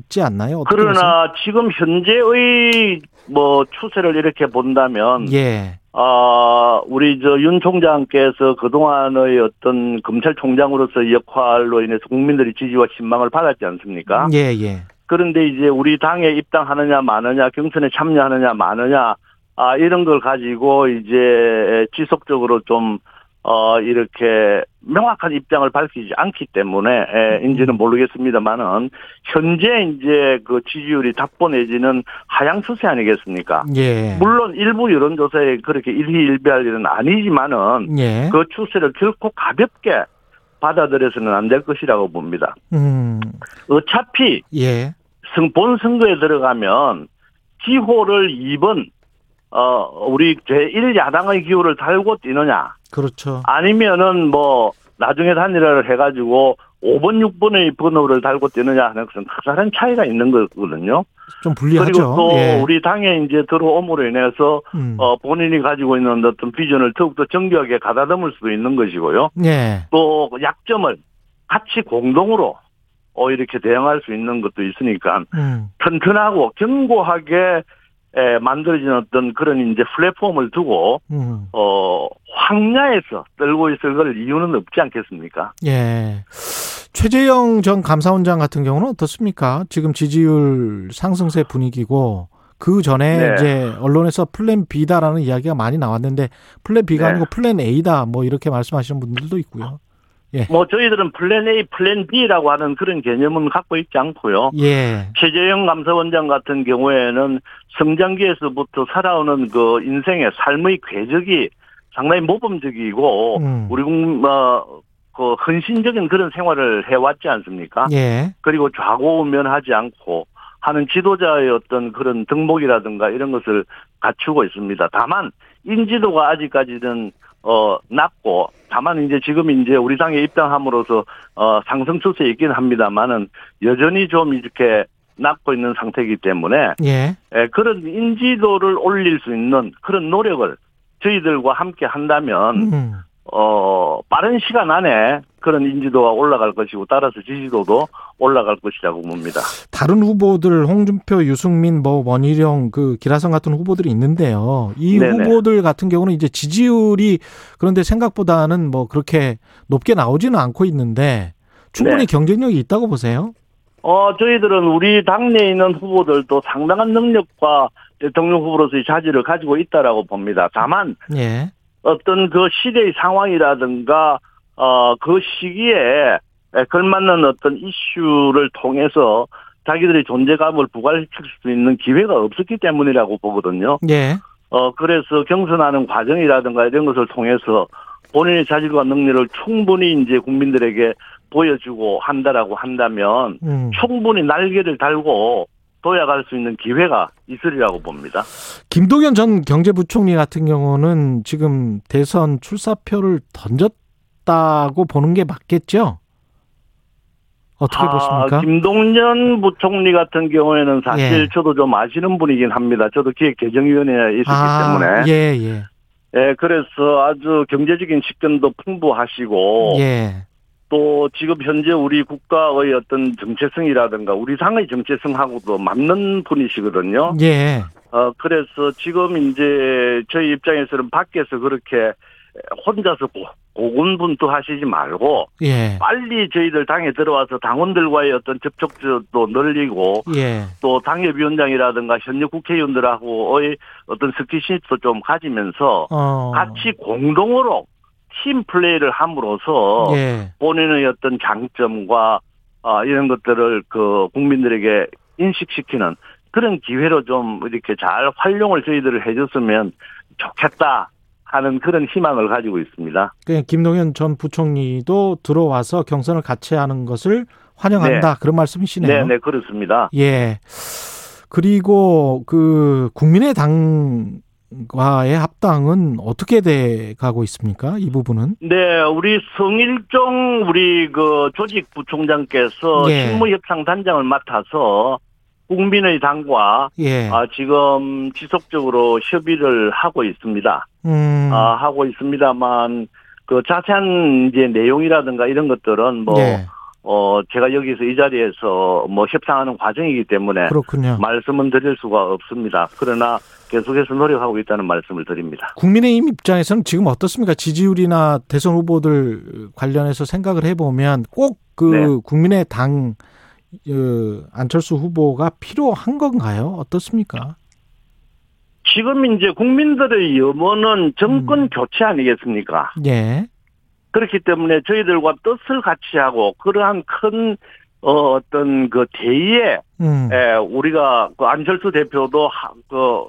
지 않나요? 어떻게 보세요? 그러나 지금 현재의 뭐 추세를 이렇게 본다면 예. 아, 우리 저 윤 총장께서 그동안의 어떤 검찰총장으로서의 역할로 인해서 국민들의 지지와 신망을 받았지 않습니까? 예, 예. 그런데 이제 우리 당에 입당하느냐 마느냐, 경선에 참여하느냐 마느냐, 아, 이런 걸 가지고 이제 지속적으로 좀, 어, 이렇게 명확한 입장을 밝히지 않기 때문에, 에, 인지는 모르겠습니다만은, 현재 이제 그 지지율이 답보 내지는 하향 추세 아니겠습니까? 예. 물론 일부 여론조사에 그렇게 일희일비할 일은 아니지만은 예. 그 추세를 결코 가볍게 받아들여서는 안 될 것이라고 봅니다. 음. 어차피 예. 성, 본 선거에 들어가면 기호를 2번 어 우리 제1 야당의 기호를 달고 뛰느냐 그렇죠. 아니면은 뭐 나중에 단일화를 해가지고 5번 6번의 번호를 달고 뛰느냐 하는 것은 커다란 차이가 있는 거거든요. 좀 불리하죠. 그리고 또 예. 우리 당에 이제 들어옴으로 인해서 음. 어, 본인이 가지고 있는 어떤 비전을 더욱더 정교하게 가다듬을 수도 있는 것이고요. 예. 또 약점을 같이 공동으로 어, 이렇게 대응할 수 있는 것도 있으니까 음. 튼튼하고 견고하게 에, 만들어진 어떤 그런 이제 플랫폼을 두고 음. 어, 황야에서 떨고 있을 걸 이유는 없지 않겠습니까? 예. 최재형 전 감사원장 같은 경우는 어떻습니까? 지금 지지율 상승세 분위기고 그 전에 네. 이제 언론에서 plan B다라는 이야기가 많이 나왔는데 plan B가 네. 아니고 plan A다 뭐 이렇게 말씀하시는 분들도 있고요. 뭐 저희들은 plan A, plan B라고 하는 그런 개념은 갖고 있지 않고요. 예. 최재형 감사원장 같은 경우에는 성장기에서부터 살아오는 그 인생의 삶의 궤적이 상당히 모범적이고 음. 우리 국- 어, 그 헌신적인 그런 생활을 해왔지 않습니까? 예. 그리고 좌고우면하지 않고 하는 지도자의 어떤 그런 덕목이라든가 이런 것을 갖추고 있습니다. 다만 인지도가 아직까지는 어 낮고 다만 이제 지금 이제 우리 당에 입당함으로써 어 상승 추세에 있긴 합니다만은 여전히 좀 이렇게 낮고 있는 상태이기 때문에 예. 에, 그런 인지도를 올릴 수 있는 그런 노력을 저희들과 함께 한다면 음. 어, 빠른 시간 안에 그런 인지도가 올라갈 것이고 따라서 지지도도 올라갈 것이라고 봅니다. 다른 후보들 홍준표, 유승민, 뭐 원희룡, 그 기라성 같은 후보들이 있는데요. 이 네네. 후보들 같은 경우는 이제 지지율이 그런데 생각보다는 뭐 그렇게 높게 나오지는 않고 있는데 충분히 네. 경쟁력이 있다고 보세요. 어, 저희들은 우리 당내에 있는 후보들도 상당한 능력과 대통령 후보로서의 자질을 가지고 있다라고 봅니다. 다만 예. 어떤 그 시대의 상황이라든가 어, 그 시기에 걸맞는 어떤 이슈를 통해서 자기들의 존재감을 부활시킬 수 있는 기회가 없었기 때문이라고 보거든요. 예. 어, 그래서 경선하는 과정이라든가 이런 것을 통해서 본인의 자질과 능력을 충분히 이제 국민들에게 보여주고 한다라고 한다면 음. 충분히 날개를 달고 도약할 수 있는 기회가 있으리라고 봅니다. 김동연 전 경제부총리 같은 경우는 지금 대선 출사표를 던졌다고 보는 게 맞겠죠? 어떻게 아, 보십니까? 김동연 부총리 같은 경우에는 사실 예. 저도 좀 아시는 분이긴 합니다. 저도 기획개정위원회에 있었기 아, 때문에. 예, 예. 예, 그래서 아주 경제적인 식견도 풍부하시고 예. 또 지금 현재 우리 국가의 어떤 정체성이라든가 우리 당의 정체성하고도 맞는 분이시거든요. 예. 어 그래서 지금 이제 저희 입장에서는 밖에서 그렇게 혼자서 고- 고군분투 하시지 말고 예. 빨리 저희들 당에 들어와서 당원들과의 어떤 접촉도 늘리고 예. 또 당협위원장이라든가 현역 국회의원들하고의 어떤 스키십도 좀 가지면서 어. 같이 공동으로 팀 플레이를 함으로써 예. 본인의 어떤 장점과 아, 이런 것들을 그 국민들에게 인식시키는 그런 기회로 좀 이렇게 잘 활용을 저희들을 해줬으면 좋겠다 하는 그런 희망을 가지고 있습니다. 그 김동연 전 부총리도 들어와서 경선을 같이 하는 것을 환영한다. 그런 말씀이시네요. 네, 네, 그렇습니다. 예. 그리고 그 국민의당 과의 합당은 어떻게 돼 가고 있습니까? 이 부분은? 네, 우리 성일종 우리 그 조직 부총장께서 예. 실무 협상 단장을 맡아서 국민의 당과 예. 아, 지금 지속적으로 협의를 하고 있습니다. 음. 아, 하고 있습니다만 그 자세한 이제 내용이라든가 이런 것들은 뭐 예. 어, 제가 여기서 이 자리에서 뭐 협상하는 과정이기 때문에 그렇군요. 말씀은 드릴 수가 없습니다. 그러나 계속해서 노력하고 있다는 말씀을 드립니다. 국민의힘 입장에서는 지금 어떻습니까? 지지율이나 대선 후보들 관련해서 생각을 해보면 꼭그 네. 국민의당 어, 안철수 후보가 필요한 건가요? 어떻습니까? 지금 이제 국민들의 염원은 정권 음. 교체 아니겠습니까? 예. 그렇기 때문에 저희들과 뜻을 같이 하고 그러한 큰 어, 어떤 그 대의에 음. 에, 우리가 그 안철수 대표도 하, 그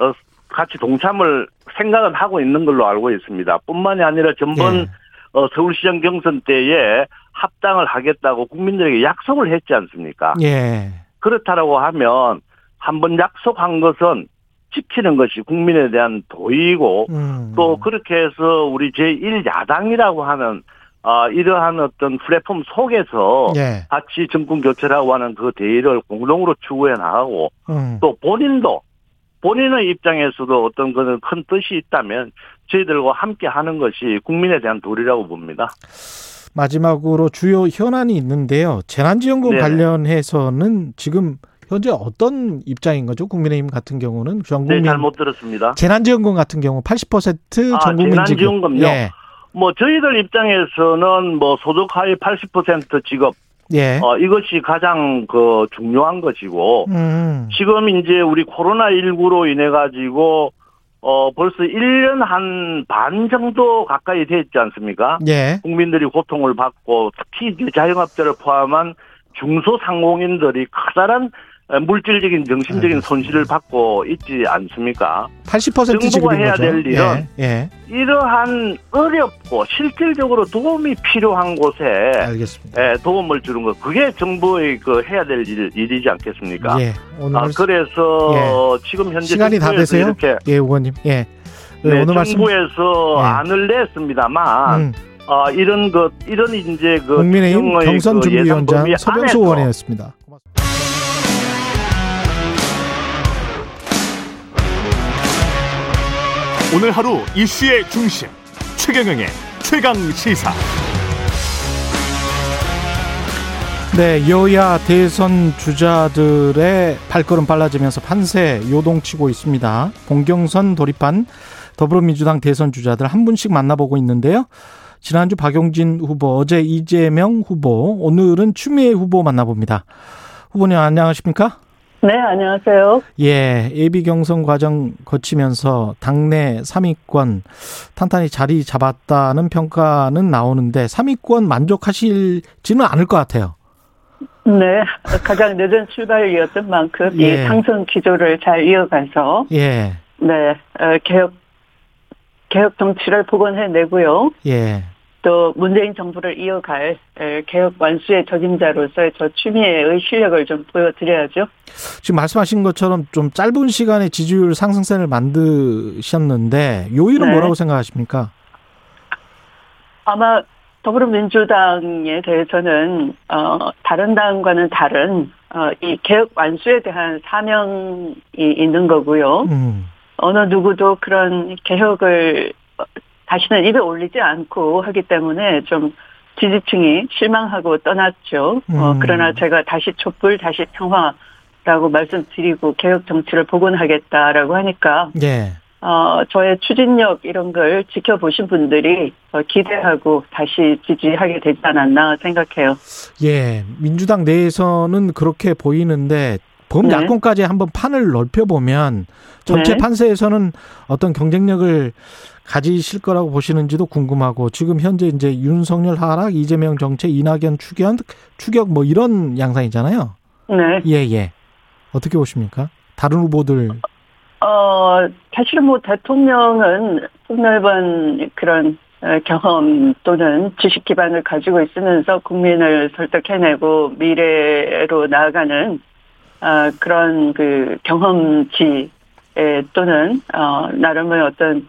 어, 같이 동참을 생각은 하고 있는 걸로 알고 있습니다. 뿐만이 아니라 전번 예. 어, 서울시장 경선 때에 합당을 하겠다고 국민들에게 약속을 했지 않습니까? 예. 그렇다라고 하면 한 번 약속한 것은 지키는 것이 국민에 대한 도의이고 음. 또 그렇게 해서 우리 제1야당이라고 하는 아 이러한 어떤 플랫폼 속에서 예. 같이 정권 교체라고 하는 그 대의를 공동으로 추구해 나가고 음. 또 본인도 본인의 입장에서도 어떤 그런 큰 뜻이 있다면 저희들과 함께 하는 것이 국민에 대한 도리라고 봅니다. 마지막으로 주요 현안이 있는데요. 재난지원금 네네. 관련해서는 지금 현재 어떤 입장인 거죠? 국민의힘 같은 경우는 전 네, 국민 잘못 들었습니다. 재난지원금 같은 경우 80% 아, 전 국민 지급. 재난지원금요? 예. 뭐 저희들 입장에서는 뭐 소득 하위 80% 지급 예. 어 이것이 가장 그 중요한 것이고 음. 지금 이제 우리 코로나 19로 인해 가지고 어 벌써 1년 한 반 정도 가까이 됐지 않습니까? 예. 국민들이 고통을 받고 특히 이제 자영업자를 포함한 중소상공인들이 커다란 물질적인 정신적인 손실을 받고 있지 않습니까? 80% 정부가 해야 거죠. 될 일은 예. 예. 이러한 어렵고 실질적으로 도움이 필요한 곳에 알겠습니다. 예, 도움을 주는 것 그게 정부의 그 해야 될 일, 일이지 않겠습니까? 예. 오늘 아, 그래서 지금 현재 시간이 다 되세요? 이렇게 예, 의원님. 예. 네, 네, 오늘 말씀 정부에서 예. 안을 냈습니다만 음, 아, 이런 것 이런 이제 그 국민의힘 경선 그 준비위원장 예산법이 서병수 의원이었습니다. 고맙습니다. 오늘 하루 이슈의 중심 최경영의 최강 시사. 네, 여야 대선 주자들의 발걸음 빨라지면서 판세 요동치고 있습니다. 공경선 돌입한 더불어민주당 대선 주자들 한 분씩 만나보고 있는데요. 지난주 박용진 후보, 어제 이재명 후보, 오늘은 추미애 후보 만나봅니다. 후보님 안녕하십니까? 네, 안녕하세요. 예, 예비 경선 과정 거치면서 당내 3위권 탄탄히 자리 잡았다는 평가는 나오는데 3위권 만족하실지는 않을 것 같아요. 네, 가장 늦은 출발이었던 만큼 예. 이 상승 기조를 잘 이어가서 예, 네 어, 개혁 개혁 정치를 복원해내고요. 예, 또 문재인 정부를 이어갈 에, 개혁 완수의 적임자로서의 저 추미애의 실력을 좀 보여드려야죠. 지금 말씀하신 것처럼 좀 짧은 시간에 지지율 상승세를 만드셨는데 요일은 네. 뭐라고 생각하십니까? 아마 더불어민주당에 대해서는 어, 다른 당과는 다른 어, 이 개혁 완수에 대한 사명이 있는 거고요. 음, 어느 누구도 그런 개혁을 어, 다시는 입에 올리지 않고 하기 때문에 좀 지지층이 실망하고 떠났죠. 어, 음. 그러나 제가 다시 촛불, 다시 평화라고 말씀드리고 개혁 정치를 복원하겠다라고 하니까 예, 어, 저의 추진력 이런 걸 지켜보신 분들이 어, 기대하고 다시 지지하게 되지 않았나 생각해요. 예. 민주당 내에서는 그렇게 보이는데 범야권까지 한번 판을 넓혀보면 전체 네. 판세에서는 어떤 경쟁력을 가지실 거라고 보시는지도 궁금하고 지금 현재 이제 윤석열 하락, 이재명 정책, 이낙연 추격, 추격 뭐 이런 양상이잖아요. 네. 예, 예. 어떻게 보십니까? 다른 후보들 어, 사실 뭐 대통령은 폭넓은 그런 어, 경험 또는 지식 기반을 가지고 있으면서 국민을 설득해내고 미래로 나아가는 어, 그런 그 경험치 에, 또는 어, 나름의 어떤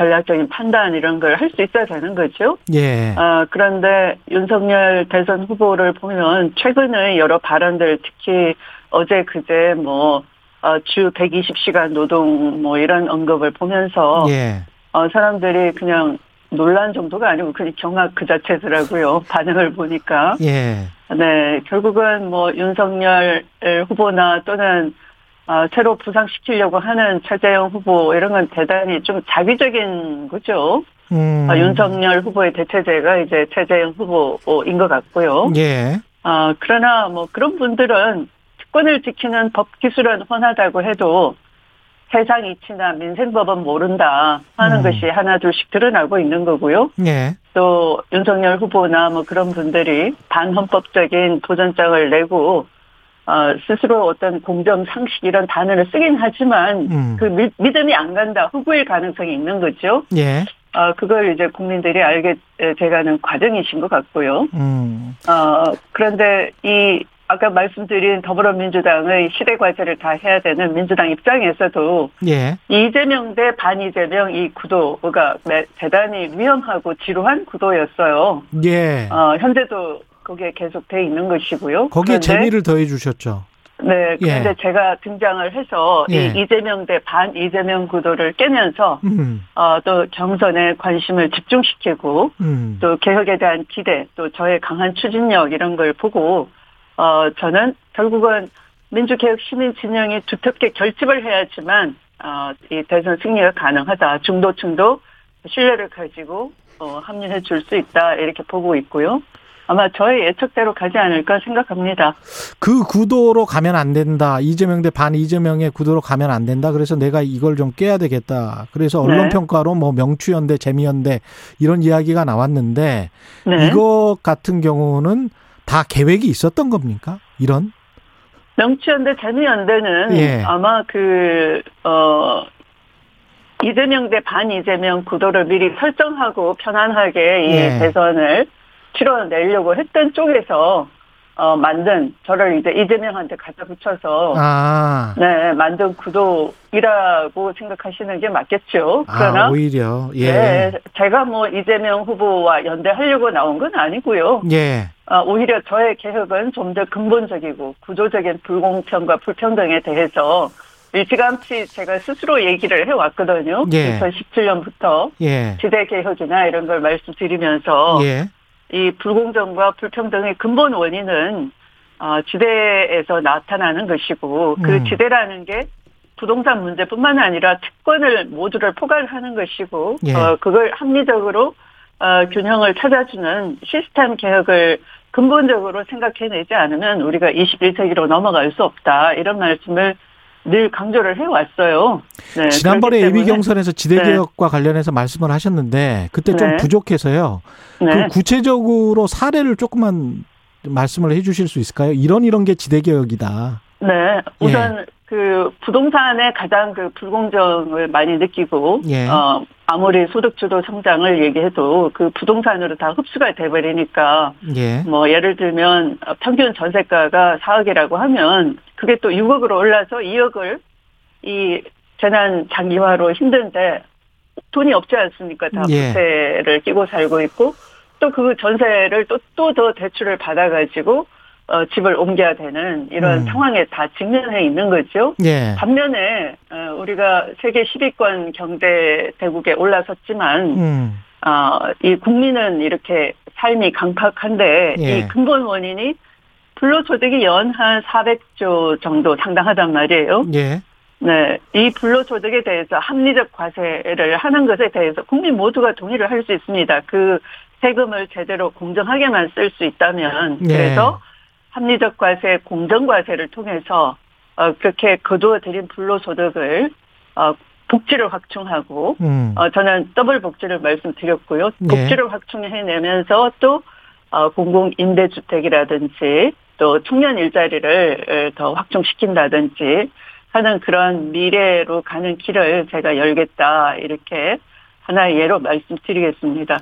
전략적인 판단 이런 걸 할 수 있어야 되는 거죠. 예. 어, 그런데 윤석열 대선 후보를 보면 최근의 여러 발언들 특히 어제 그제 뭐 어, 주 120시간 노동 뭐 이런 언급을 보면서 예. 어, 사람들이 그냥 놀란 정도가 아니고 그냥 경악 그 자체더라고요. 반응을 보니까. 예. 네, 결국은 뭐 윤석열 후보나 또는 어, 새로 부상시키려고 하는 최재형 후보 이런 건 대단히 좀 자기적인 거죠. 음. 어, 윤석열 후보의 대체제가 이제 최재형 후보인 것 같고요. 예. 어, 그러나 뭐 그런 분들은 특권을 지키는 법 기술은 훤하다고 해도 세상 이치나 민생법은 모른다 하는 음. 것이 하나 둘씩 드러나고 있는 거고요. 예. 또 윤석열 후보나 뭐 그런 분들이 반헌법적인 도전장을 내고 어, 스스로 어떤 공정 상식 이런 단어를 쓰긴 하지만 음. 그 미- 믿음이 안 간다 후보일 가능성이 있는 거죠. 예. 어, 그걸 이제 국민들이 알게 돼가는 과정이신 것 같고요. 음. 어, 그런데 이 아까 말씀드린 더불어민주당의 시대 과제를 다 해야 되는 민주당 입장에서도 예. 이재명 대 반이재명 이 구도가 매- 대단히 위험하고 지루한 구도였어요. 예. 어, 현재도 거기에 계속 돼 있는 것이고요. 거기에 그런데 재미를 더해 주셨죠. 네, 그런데 예. 제가 등장을 해서 예. 이 이재명 대 반 이재명 구도를 깨면서 음. 어, 또 경선에 관심을 집중시키고 음. 또 개혁에 대한 기대, 또 저의 강한 추진력 이런 걸 보고 어 저는 결국은 민주개혁 시민 진영이 두텁게 결집을 해야지만 어 이 대선 승리가 가능하다. 중도층도 신뢰를 가지고 어 합류해 줄 수 있다 이렇게 보고 있고요. 아마 저의 예측대로 가지 않을까 생각합니다. 그 구도로 가면 안 된다. 이재명 대 반 이재명의 구도로 가면 안 된다. 그래서 내가 이걸 좀 깨야 되겠다. 그래서 언론 네. 평가로 뭐 명추연대, 재미연대 이런 이야기가 나왔는데 네. 이것 같은 경우는 다 계획이 있었던 겁니까? 이런? 명치연대 재미연대는 예. 아마 그, 어, 이재명 대 반 이재명 구도를 미리 설정하고 편안하게 이 예. 대선을 치러 내려고 했던 쪽에서 어, 만든 저를 이제 이재명한테 갖다 붙여서 아, 네 만든 구도이라고 생각하시는 게 맞겠죠. 아 그러나 오히려 예, 네, 제가 뭐 이재명 후보와 연대하려고 나온 건 아니고요. 예, 어, 오히려 저의 개혁은 좀 더 근본적이고 구조적인 불공평과 불평등에 대해서 일찌감치 제가 스스로 얘기를 해왔거든요. 예. 2017년부터 예, 시대 개혁이나 이런 걸 말씀드리면서 예, 이 불공정과 불평등의 근본 원인은 어, 지대에서 나타나는 것이고 그 음. 지대라는 게 부동산 문제뿐만 아니라 특권을 모두를 포괄하는 것이고 예. 어, 그걸 합리적으로 어, 균형을 찾아주는 시스템 개혁을 근본적으로 생각해내지 않으면 우리가 21세기로 넘어갈 수 없다. 이런 말씀을 늘 강조를 해왔어요. 네, 지난번에 예비 경선에서 지대개혁과 관련해서 말씀을 하셨는데 그때 좀 네. 부족해서요. 네. 그 구체적으로 사례를 조금만 말씀을 해주실 수 있을까요? 이런 이런 게 지대개혁이다. 네, 예. 우선 그 부동산에 가장 그 불공정을 많이 느끼고 예. 어 아무리 소득 주도 성장을 얘기해도 그 부동산으로 다 흡수가 돼 버리니까 예. 뭐 예를 들면 어, 평균 전세가가 4억이라고 하면 그게 또 6억으로 올라서 2억을 이 재난 장기화로 힘든데 돈이 없지 않습니까? 다 예. 부채를 끼고 살고 있고 또 그 전세를 또 또 더 대출을 받아 가지고 어, 집을 옮겨야 되는 이런 음. 상황에 다 직면해 있는 거죠. 예. 반면에 어, 우리가 세계 10위권 경제 대국에 올라섰지만 음. 어, 이 국민은 이렇게 삶이 강팍한데 예. 이 근본 원인이 불로소득이 연한 400조 정도 상당하단 말이에요. 예. 네, 이 불로소득에 대해서 합리적 과세를 하는 것에 대해서 국민 모두가 동의를 할 수 있습니다. 그 세금을 제대로 공정하게만 쓸 수 있다면 예. 그래서 합리적 과세, 공정 과세를 통해서 어, 그렇게 거두어들인 불로소득을 어, 복지를 확충하고 음. 어, 저는 더블 복지를 말씀드렸고요. 네. 복지를 확충해내면서 또 어, 공공 임대주택이라든지 또 청년 일자리를 에, 더 확충시킨다든지 하는 그런 미래로 가는 길을 제가 열겠다 이렇게 하나의 예로 말씀드리겠습니다.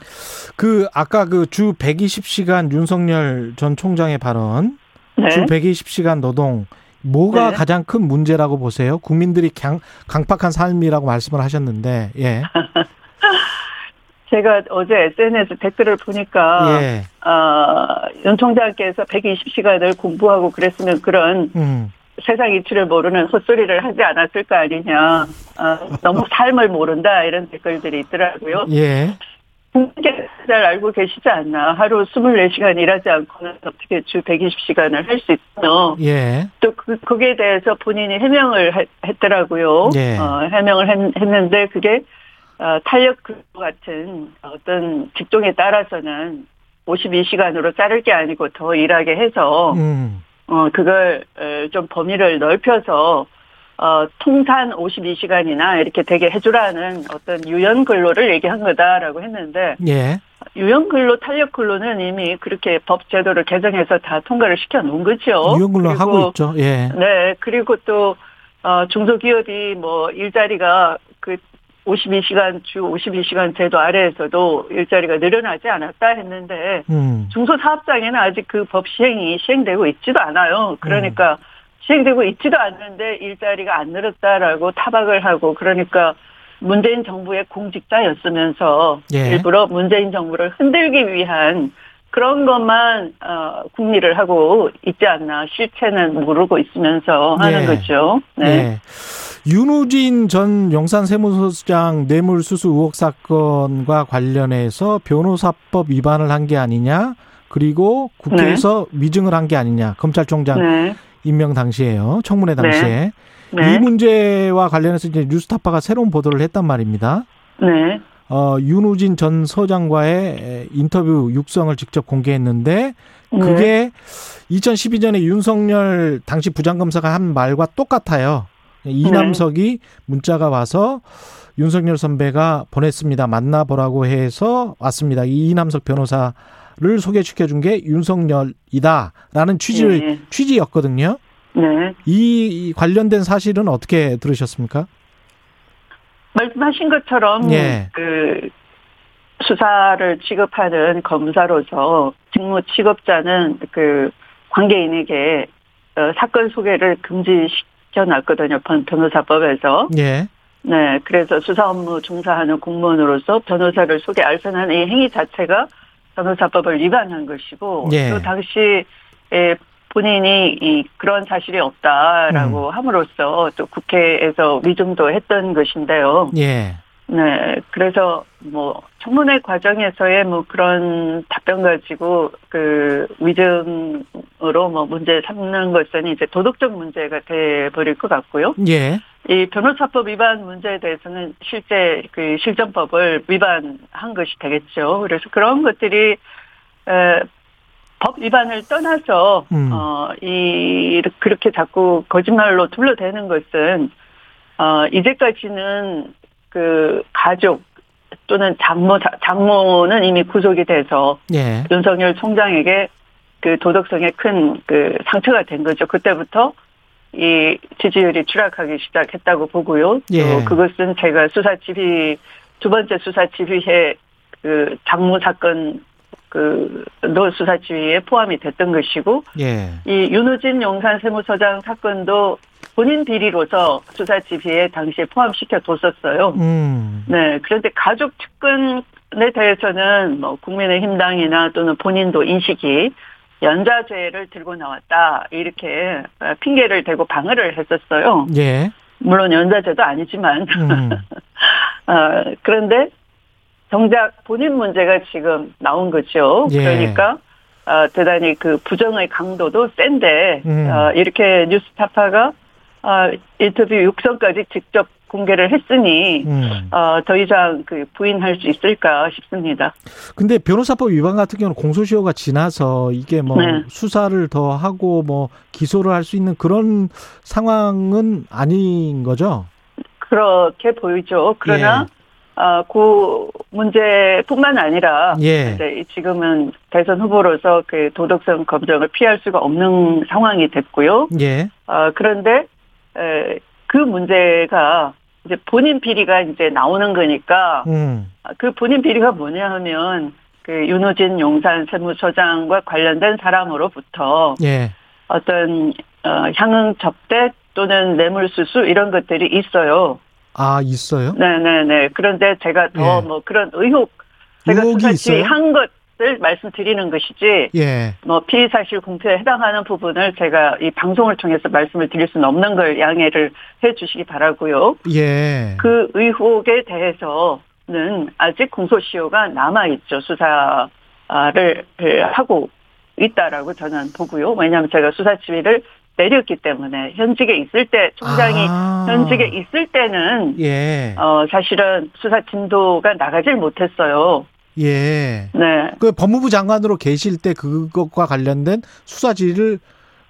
그 아까 그 주 120시간 윤석열 전 총장의 발언, 네. 주 120시간 노동 뭐가 네. 가장 큰 문제라고 보세요? 국민들이 강, 강팍한 삶이라고 말씀을 하셨는데, 예, 제가 어제 SNS 댓글을 보니까 예, 어, 윤 총장께서 120시간을 공부하고 그랬으면 그런 음, 세상 이치를 모르는 헛소리를 하지 않았을 거 아니냐. 어, 너무 삶을 모른다 이런 댓글들이 있더라고요. 예, 잘 알고 계시지 않나. 하루 24시간 일하지 않고는 어떻게 주 120시간을 할 수 있으며 예, 또 그, 거기에 대해서 본인이 해명을 했, 했더라고요. 예. 어, 해명을 했, 했는데 그게 어, 탄력 같은 어떤 직종에 따라서는 52시간으로 자를 게 아니고 더 일하게 해서 음, 어, 그걸, 에, 좀 범위를 넓혀서, 어, 통산 52시간이나 이렇게 되게 해주라는 어떤 유연 근로를 얘기한 거다라고 했는데, 예, 유연 근로, 탄력 근로는 이미 그렇게 법 제도를 개정해서 다 통과를 시켜 놓은 거죠. 유연 근로 그리고 하고 있죠. 예, 네, 그리고 또, 어, 중소기업이 뭐 일자리가 그 52시간, 주 52시간 제도 아래에서도 일자리가 늘어나지 않았다 했는데, 음, 중소사업장에는 아직 그 법 시행이 시행되고 있지도 않아요. 그러니까 시행되고 있지도 않는데 일자리가 안 늘었다라고 타박을 하고 그러니까 문재인 정부의 공직자였으면서 예. 일부러 문재인 정부를 흔들기 위한 그런 것만 어, 국리를 하고 있지 않나 실체는 모르고 있으면서 하는 예. 거죠. 네. 예. 윤우진 전 용산 세무서장 뇌물수수 의혹 사건과 관련해서 변호사법 위반을 한 게 아니냐, 그리고 국회에서 위증을 한 게 아니냐, 검찰총장 네. 임명 당시에요, 청문회 당시에 네. 이 문제와 관련해서 이제 뉴스타파가 새로운 보도를 했단 말입니다. 네. 어, 윤우진 전 서장과의 인터뷰 육성을 직접 공개했는데 네. 그게 2012년에 윤석열 당시 부장검사가 한 말과 똑같아요. 이남석이 문자가 와서 윤석열 선배가 보냈습니다. 만나보라고 해서 왔습니다. 이 이남석 변호사를 소개시켜 준 게 윤석열이다라는 취지를 네. 취지였거든요. 네. 이 관련된 사실은 어떻게 들으셨습니까? 말씀하신 것처럼 예. 그 수사를 취급하는 검사로서 직무 취급자는 그 관계인에게 어, 사건 소개를 금지시켜 놨거든요. 변- 변호사법에서. 예. 네, 그래서 수사 업무 종사하는 공무원으로서 변호사를 소개 알선하는 이 행위 자체가 변호사법을 위반한 것이고 예. 또 당시 에 본인이 이 그런 사실이 없다라고 음. 함으로써 또 국회에서 위증도 했던 것인데요. 예. 네, 그래서 뭐 청문회 과정에서의 뭐 그런 답변 가지고 그 위증으로 뭐 문제 삼는 것은 이제 도덕적 문제가 돼 버릴 것 같고요. 예. 이 변호사법 위반 문제에 대해서는 실제 그 실정법을 위반한 것이 되겠죠. 그래서 그런 것들이 에, 법 위반을 떠나서 음. 어, 이 그렇게 자꾸 거짓말로 둘러대는 것은 어, 이제까지는 그 가족 또는 장모 장모는 이미 구속이 돼서 예. 윤석열 총장에게 그 도덕성에 큰 그 상처가 된 거죠. 그때부터 이 지지율이 추락하기 시작했다고 보고요. 예. 또 그것은 제가 수사 지휘 두 번째 수사 지휘에 그 장모 사건 그 노 수사 지휘에 포함이 됐던 것이고 예. 이 윤우진 용산 세무서장 사건도 본인 비리로서 수사 지휘에 당시에 포함시켜 뒀었어요. 음. 네, 그런데 가족 측근에 대해서는 뭐 국민의힘당이나 또는 본인도 인식이 연자죄를 들고 나왔다 이렇게 핑계를 대고 방어를 했었어요. 예. 물론 연자죄도 아니지만 음. 어, 그런데 정작 본인 문제가 지금 나온 거죠. 예. 그러니까 어, 대단히 그 부정의 강도도 센데 음. 어, 이렇게 뉴스타파가 어, 인터뷰 육성까지 직접 공개를 했으니 음. 어, 더 이상 그 부인할 수 있을까 싶습니다. 근데 변호사법 위반 같은 경우는 공소시효가 지나서 이게 뭐 네. 수사를 더 하고 뭐 기소를 할 수 있는 그런 상황은 아닌 거죠? 그렇게 보이죠. 그러나 어, 그 문제뿐만 아니라 예. 이제 지금은 대선 후보로서 그 도덕성 검증을 피할 수가 없는 상황이 됐고요. 예. 어, 그런데 에, 그 문제가 이제 본인 비리가 이제 나오는 거니까 음. 그 본인 비리가 뭐냐 하면 그 윤호진 용산 세무서장과 관련된 사람으로부터 예. 어떤 어, 향응 접대 또는 뇌물수수 이런 것들이 있어요. 아, 있어요? 네네네. 그런데 제가 더 예. 뭐 그런 의혹 제가 있어요? 한 것을 말씀드리는 것이지 예. 뭐 피의 사실 공표에 해당하는 부분을 제가 이 방송을 통해서 말씀을 드릴 수는 없는 걸 양해를 해 주시기 바라고요. 예. 그 의혹에 대해서는 아직 공소시효가 남아 있죠. 수사를 하고 있다라고 저는 보고요. 왜냐하면 제가 수사 지휘를 내렸기 때문에 현직에 있을 때 총장이 아. 현직에 있을 때는 예. 어 사실은 수사 진도가 나가질 못했어요. 예. 네. 그 법무부 장관으로 계실 때 그것과 관련된 수사 지휘를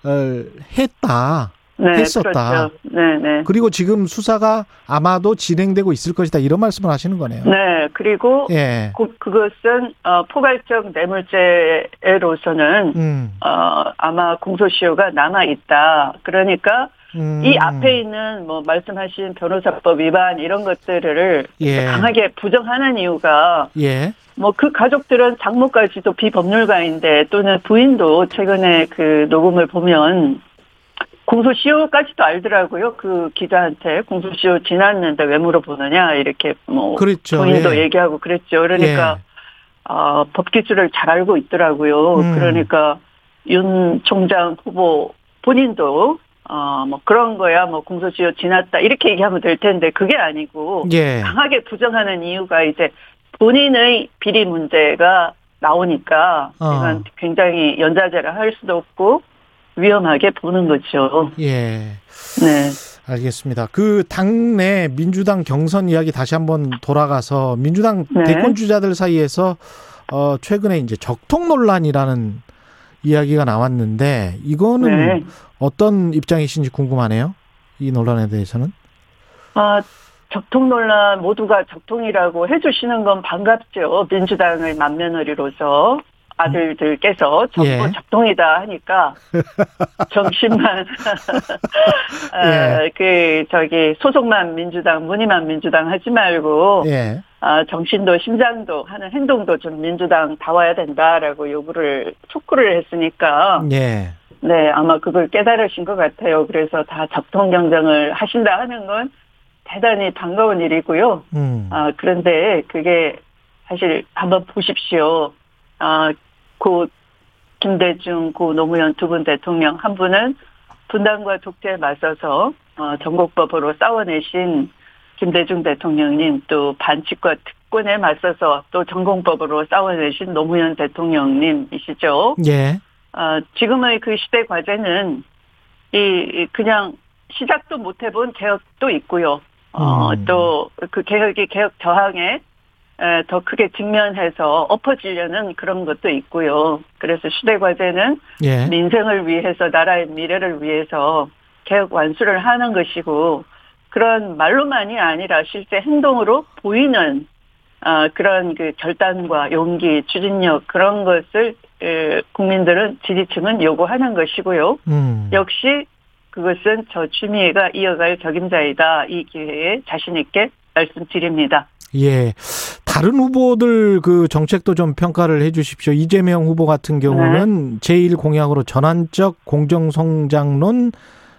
어, 했다. 네, 했었다. 그렇죠. 네, 네. 그리고 지금 수사가 아마도 진행되고 있을 것이다. 이런 말씀을 하시는 거네요. 네, 그리고 예. 그, 그것은 어, 포괄적 뇌물죄로서는 음. 어, 아마 공소시효가 남아 있다. 그러니까 음. 이 앞에 있는 뭐 말씀하신 변호사법 위반 이런 것들을 예. 강하게 부정하는 이유가 예. 뭐그 가족들은 장모까지도 비법률가인데 또는 부인도 최근에 그 녹음을 보면 공소시효까지도 알더라고요. 그 기자한테 공소시효 지났는데 왜 물어보느냐 이렇게 뭐 그랬죠. 부인도 예. 얘기하고 그랬죠. 그러니까 어, 법 기술을 잘 알고 있더라고요. 음. 그러니까 윤 총장 후보 본인도 어, 뭐 그런 거야, 뭐 공소시효 지났다 이렇게 얘기하면 될 텐데 그게 아니고 예. 강하게 부정하는 이유가 이제 본인의 비리 문제가 나오니까 어. 이건 굉장히 연자제를 할 수도 없고 위험하게 보는 거죠. 예. 네. 알겠습니다. 그 당내 민주당 경선 이야기 다시 한번 돌아가서 민주당 네. 대권 주자들 사이에서 어 최근에 이제 적통 논란이라는 이야기가 나왔는데 이거는 네. 어떤 입장이신지 궁금하네요. 이 논란에 대해서는. 아, 적통 논란 모두가 적통이라고 해주시는 건 반갑죠. 민주당의 맏며느리로서 아들들께서 전부 예. 적통이다 하니까 정신만 아, 예. 그 저기 소속만 민주당 무늬만 민주당 하지 말고 예. 아, 정신도 심장도 하는 행동도 좀 민주당 다 와야 된다라고 요구를 촉구를 했으니까 예. 네, 아마 그걸 깨달으신 것 같아요. 그래서 다 적통 경쟁을 하신다 하는 건 대단히 반가운 일이고요. 음. 아, 그런데 그게 사실 한번 보십시오. 아, 고 김대중, 고 노무현 두 분 대통령 한 분은 분단과 독재에 맞서서 어, 전국법으로 싸워내신 김대중 대통령님 또 반칙과 특권에 맞서서 또 전공법으로 싸워내신 노무현 대통령님이시죠. 예. 어, 지금의 그 시대 과제는 이, 이 그냥 시작도 못 해본 개혁도 있고요. 어, 음. 또그 개혁이 개혁 저항에 에, 더 크게 직면해서 엎어지려는 그런 것도 있고요. 그래서 시대 과제는 예. 민생을 위해서 나라의 미래를 위해서 개혁 완수를 하는 것이고 그런 말로만이 아니라 실제 행동으로 보이는 아, 그런 그 결단과 용기, 추진력 그런 것을 에, 국민들은 지지층은 요구하는 것이고요. 음. 역시 그것은 저 추미애가 이어갈 적임자이다. 이 기회에 자신 있게 말씀드립니다. 예. 다른 후보들 그 정책도 좀 평가를 해 주십시오. 이재명 후보 같은 경우는 제1 공약으로 전환적 공정성장론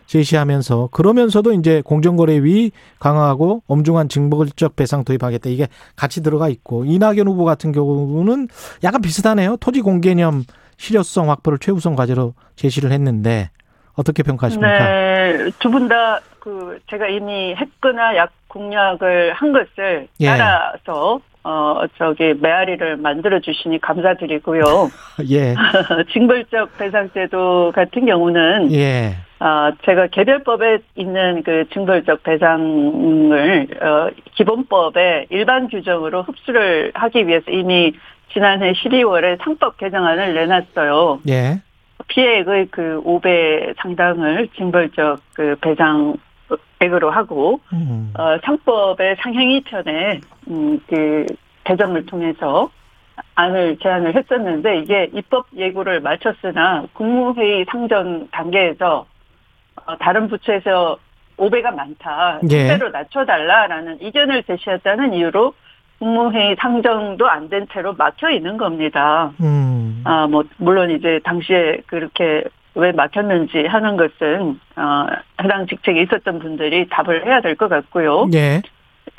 제시하면서 그러면서도 이제 공정거래위 강화하고 엄중한 징벌적 배상 도입하겠다. 이게 같이 들어가 있고 이낙연 후보 같은 경우는 약간 비슷하네요. 토지 공개념 실효성 확보를 최우선 과제로 제시를 했는데 어떻게 평가하십니까? 네, 두 분 다 그 제가 이미 했거나 약 공약을 한 것을 예. 따라서 어 저기 메아리를 만들어 주시니 감사드리고요. 예. 징벌적 배상제도 같은 경우는 예. 아 제가 개별법에 있는 그 징벌적 배상을 어 기본법에 일반 규정으로 흡수를 하기 위해서 이미 지난해 12월에 상법 개정안을 내놨어요. 예. 피해액의 그 5배 상당을 징벌적 그 배상 액으로 하고 음. 어, 상법의 상행위 편에 음, 그 개정을 통해서 안을 제안을 했었는데 이게 입법 예고를 마쳤으나 국무회의 상정 단계에서 어, 다른 부처에서 5배가 많다. 예. 10배로 낮춰달라라는 이견을 제시했다는 이유로 국무회의 상정도 안 된 채로 막혀 있는 겁니다. 음. 아, 뭐, 물론 이제 당시에 그렇게 왜 막혔는지 하는 것은, 어, 해당 직책에 있었던 분들이 답을 해야 될 것 같고요. 예.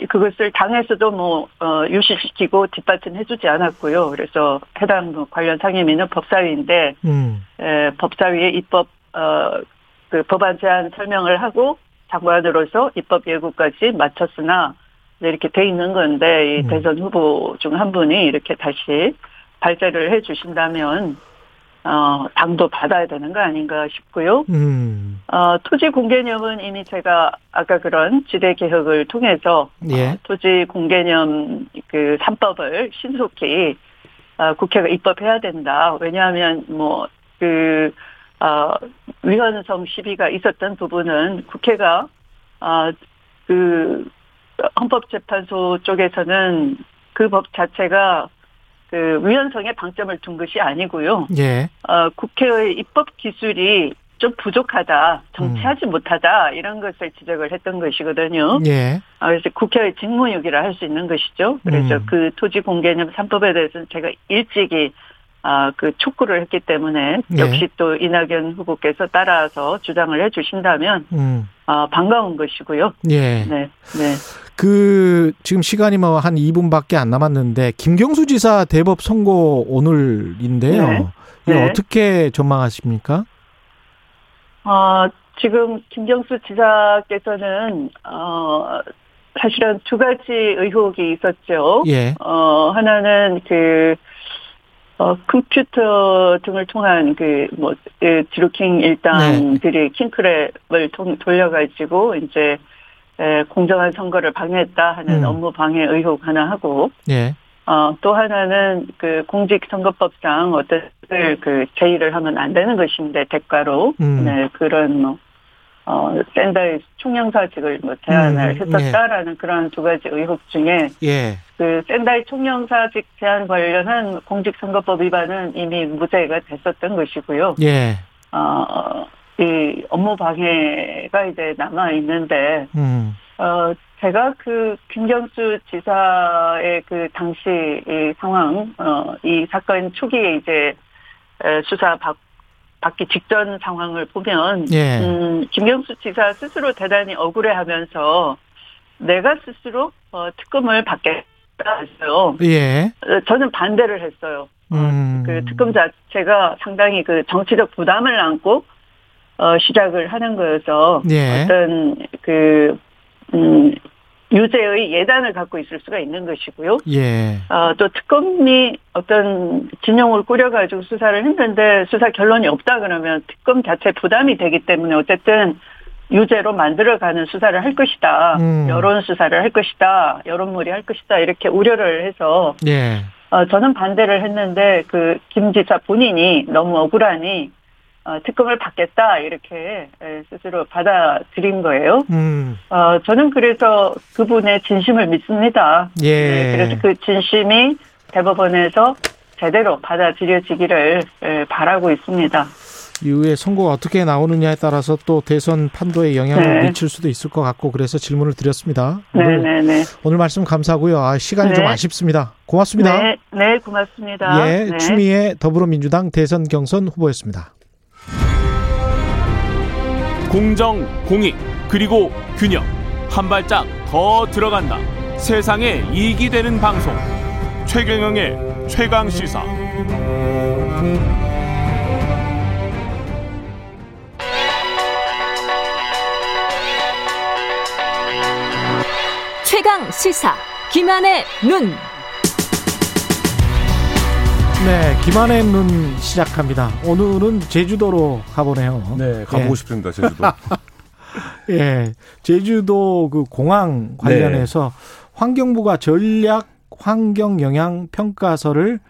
그것을 당에서도 뭐, 어, 유시시키고 뒷받침 해주지 않았고요. 그래서 해당 뭐 관련 상임위는 법사위인데, 음. 에, 법사위의 입법, 어, 그 법안 제안 설명을 하고 장관으로서 입법 예고까지 마쳤으나, 네, 이렇게 돼 있는 건데, 이 음. 대선 후보 중 한 분이 이렇게 다시 발제를 해 주신다면, 어, 당도 받아야 되는 거 아닌가 싶고요. 음. 어, 토지 공개념은 이미 제가 아까 그런 지대 개혁을 통해서 예. 어, 토지 공개념 그 3법을 신속히 어, 국회가 입법해야 된다. 왜냐하면 뭐그 어, 위헌성 시비가 있었던 부분은 국회가 어, 그 헌법재판소 쪽에서는 그 법 자체가 그 위헌성에 방점을 둔 것이 아니고요. 예. 어, 국회의 입법 기술이 좀 부족하다, 정치하지 못하다 이런 것을 지적을 했던 것이거든요. 예. 아, 그래서 국회의 직무유기라 할수 있는 것이죠. 그래서 음. 그 토지 공개념 3법에 대해서는 제가 일찍이 아, 그 촉구를 했기 때문에 예. 역시 또 이낙연 후보께서 따라서 주장을 해 주신다면 음. 아, 반가운 것이고요. 예. 네. 네. 그 지금 시간이 뭐 한 2분밖에 안 남았는데 김경수 지사 대법 선고 오늘인데요. 네. 이거 네. 어떻게 전망하십니까? 어, 지금 김경수 지사께서는 어, 사실은 두 가지 의혹이 있었죠. 예. 어, 하나는 그, 어, 컴퓨터 등을 통한 그, 뭐, 그 드루킹 일당들이 킹크랩을 통, 돌려가지고, 이제, 에, 공정한 선거를 방해했다 하는 음. 업무 방해 의혹 하나 하고, 예. 어, 또 하나는 그 공직선거법상 어떤 그 제의를 하면 안 되는 것인데, 대가로, 음. 네, 그런 뭐, 어, 샌더의 총영사직을 뭐 제안을 음, 했었다라는 그런 두 가지 의혹 중에, 예. 그 샌다이 총영사직 제한 관련한 공직선거법 위반은 이미 무죄가 됐었던 것이고요. 예. 어, 이 업무 방해가 이제 남아 있는데, 음. 어, 제가 그 김경수 지사의 그 당시 이 상황, 어, 이 사건 초기에 이제 에, 수사 받, 받기 직전 상황을 보면, 예. 음, 김경수 지사 스스로 대단히 억울해 하면서 내가 스스로 어, 특검을 받겠다 했어요. 예. 어, 저는 반대를 했어요. 어, 음. 그 특검 자체가 상당히 그 정치적 부담을 안고 어, 시작을 하는 거여서 예. 어떤 그 음, 유죄의 예단을 갖고 있을 수가 있는 것이고요. 예. 어, 또 특검이 어떤 진영을 꾸려가지고 수사를 했는데 수사 결론이 없다 그러면 특검 자체 부담이 되기 때문에 어쨌든 유죄로 만들어가는 수사를 할 것이다. 음. 여론 수사를 할 것이다. 여론몰이 할 것이다. 이렇게 우려를 해서 예. 어, 저는 반대를 했는데 그 김 지사 본인이 너무 억울하니 어, 특검을 받겠다 이렇게 에, 스스로 받아들인 거예요. 음. 어, 저는 그래서 그분의 진심을 믿습니다. 예. 네, 그래서 그 진심이 대법원에서 제대로 받아들여지기를 에, 바라고 있습니다. 이후에 선고가 어떻게 나오느냐에 따라서 또 대선 판도에 영향을 네. 미칠 수도 있을 것 같고 그래서 질문을 드렸습니다. 오늘, 네네 네. 오늘 말씀 감사하고요. 아, 시간이 네. 좀 아쉽습니다. 고맙습니다. 네, 네, 고맙습니다. 예, 네. 추미애 더불어민주당 대선 경선 후보였습니다. 공정, 공익, 그리고 균형. 한 발짝 더 들어간다. 세상에 이익이 되는 방송. 최경영의 최강 시사. 최강 시사 김한의 눈. 네, 김한의 눈 시작합니다. 오늘은 제주도로 가보네요. 네, 가보고 예. 싶습니다, 제주도. 예, 제주도 그 공항 관련해서 환경부가 전략 환경 영향 평가서를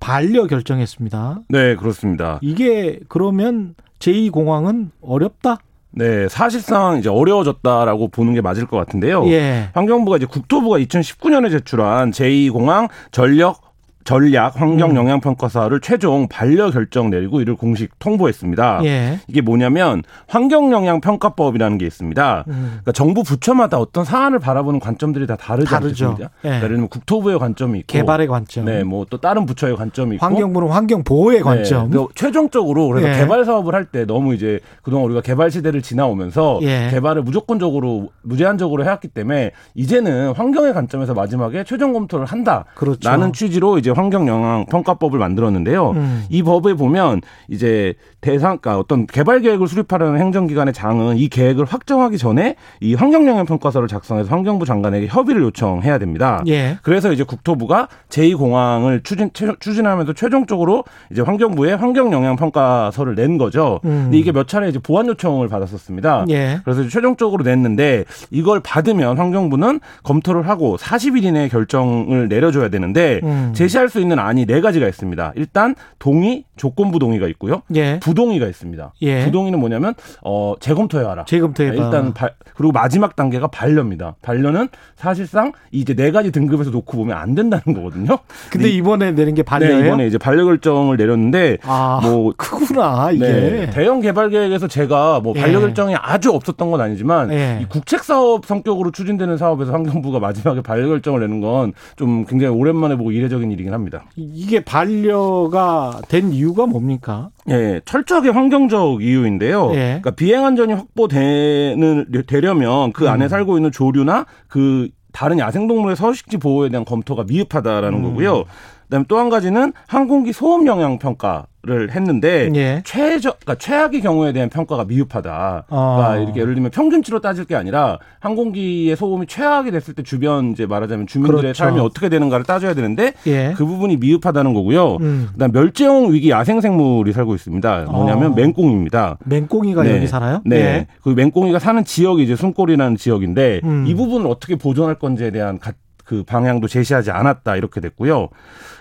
반려 결정했습니다. 네, 그렇습니다. 이게 그러면 제2공항은 어렵다? 네, 사실상 이제 어려워졌다라고 보는 게 맞을 것 같은데요. 예. 환경부가 이제 국토부가 2019년에 제출한 제2공항 전력 전략 환경 음. 영향 평가서를 최종 반려 결정 내리고 이를 공식 통보했습니다. 예. 이게 뭐냐면 환경 영향 평가법이라는 게 있습니다. 음. 그러니까 정부 부처마다 어떤 사안을 바라보는 관점들이 다 다르지 다르죠. 않겠습니까? 예. 그러니까 예를 들면 국토부의 관점이 있고 개발의 관점. 네, 뭐 또 다른 부처의 관점이 있고 환경부는 환경 보호의 관점. 네, 그 최종적으로 그래서 예. 개발 사업을 할 때 너무 이제 그동안 우리가 개발 시대를 지나오면서 예. 개발을 무조건적으로 무제한적으로 해왔기 때문에 이제는 환경의 관점에서 마지막에 최종 검토를 한다. 그렇죠. 라는 취지로 이제 환경 영향 평가법을 만들었는데요. 음. 이 법에 보면 이제 대상가 어떤 개발 계획을 수립하려는 행정기관의 장은 이 계획을 확정하기 전에 이 환경 영향 평가서를 작성해서 환경부 장관에게 협의를 요청해야 됩니다. 예. 그래서 이제 국토부가 제2공항을 추진, 최- 추진하면서 최종적으로 이제 환경부에 환경 영향 평가서를 낸 거죠. 음. 근데 이게 몇 차례 이제 보완 요청을 받았었습니다. 예. 그래서 최종적으로 냈는데 이걸 받으면 환경부는 검토를 하고 40일 이내에 결정을 내려줘야 되는데 음. 제시할 수 있는 안이 네 가지가 있습니다. 일단 동의, 조건부 동의가 있고요. 예. 부동의가 있습니다. 예. 부동의는 뭐냐면 어 재검토해 와라. 재검토해 봐. 일단 발- 그리고 마지막 단계가 반려입니다. 반려는 사실상 이제 네 가지 등급에서 놓고 보면 안 된다는 거거든요. 근데 이 번에 내린 게 반려예요? 네, 이번에 이제 반려 결정을 내렸는데 아, 뭐 크구나 이게. 네, 대형 개발 계획에서 제가 뭐 예. 반려 결정이 아주 없었던 건 아니지만 예. 이 국책 사업 성격으로 추진되는 사업에서 환경부가 마지막에 반려 결정을 내는 건 좀 굉장히 오랜만에 보고 이례적인 일이긴 합니다. 이게 반려가 된 이유 가 뭡니까? 예, 철저하게 환경적 이유인데요. 예. 그러니까 비행 안전이 확보되는 되려면 그 안에 음. 살고 있는 조류나 그 다른 야생동물의 서식지 보호에 대한 검토가 미흡하다라는 음. 거고요. 그다음에 또 한 가지는 항공기 소음 영향 평가를 했는데 예. 최저 그러니까 최악의 경우에 대한 평가가 미흡하다. 어. 그러니까 이렇게 예를 들면 평균치로 따질 게 아니라 항공기의 소음이 최악이 됐을 때 주변 이제 말하자면 주민들의 그렇죠. 삶이 어떻게 되는가를 따져야 되는데 예. 그 부분이 미흡하다는 거고요. 음. 그다음 멸종 위기 야생 생물이 살고 있습니다. 뭐냐면 어. 맹꽁입니다. 맹꽁이가 네. 여기 살아요? 네. 예. 그 맹꽁이가 사는 지역이 이제 숨골이라는 지역인데 음. 이 부분을 어떻게 보존할 건지에 대한 가- 그 방향도 제시하지 않았다 이렇게 됐고요.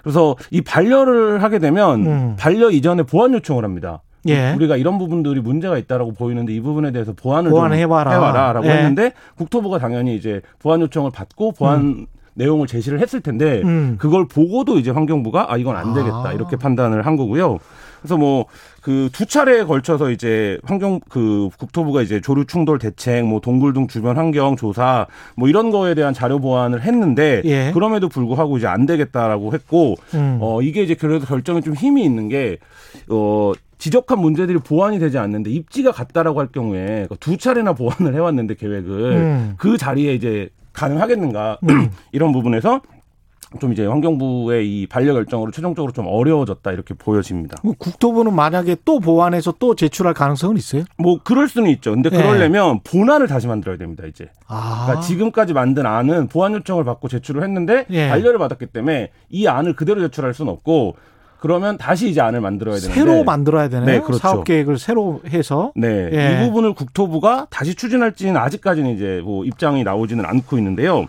그래서 이 반려를 하게 되면 음. 반려 이전에 보완 요청을 합니다. 예. 우리가 이런 부분들이 문제가 있다라고 보이는데 이 부분에 대해서 보완을 보완해봐라. 좀 해와라라고 예. 했는데 국토부가 당연히 이제 보완 요청을 받고 보완 내용을 제시를 했을 텐데 음. 그걸 보고도 이제 환경부가 아 이건 안 되겠다 아. 이렇게 판단을 한 거고요. 그래서 뭐 그 두 차례에 걸쳐서 이제 환경 그 국토부가 이제 조류 충돌 대책, 뭐 동굴 등 주변 환경 조사 뭐 이런 거에 대한 자료 보완을 했는데 예. 그럼에도 불구하고 이제 안 되겠다라고 했고 음. 어 이게 이제 그래도 결정이 좀 힘이 있는 게어 지적한 문제들이 보완이 되지 않는데 입지가 같다라고 할 경우에 두 차례나 보완을 해왔는데 계획을 음. 그 자리에 이제 가능하겠는가 이런 부분에서 좀 이제 환경부의 이 반려 결정으로 최종적으로 좀 어려워졌다 이렇게 보여집니다. 뭐 국토부는 만약에 또 보완해서 또 제출할 가능성은 있어요? 뭐 그럴 수는 있죠. 근데 네. 그러려면 본안을 다시 만들어야 됩니다. 이제 아. 그러니까 지금까지 만든 안은 보완 요청을 받고 제출을 했는데 예. 반려를 받았기 때문에 이 안을 그대로 제출할 수는 없고 그러면 다시 이제 안을 만들어야 되는데 새로 만들어야 되네요. 네, 그렇죠. 사업 계획을 새로 해서 네, 예. 이 부분을 국토부가 다시 추진할지는 아직까지는 이제 뭐 입장이 나오지는 않고 있는데요.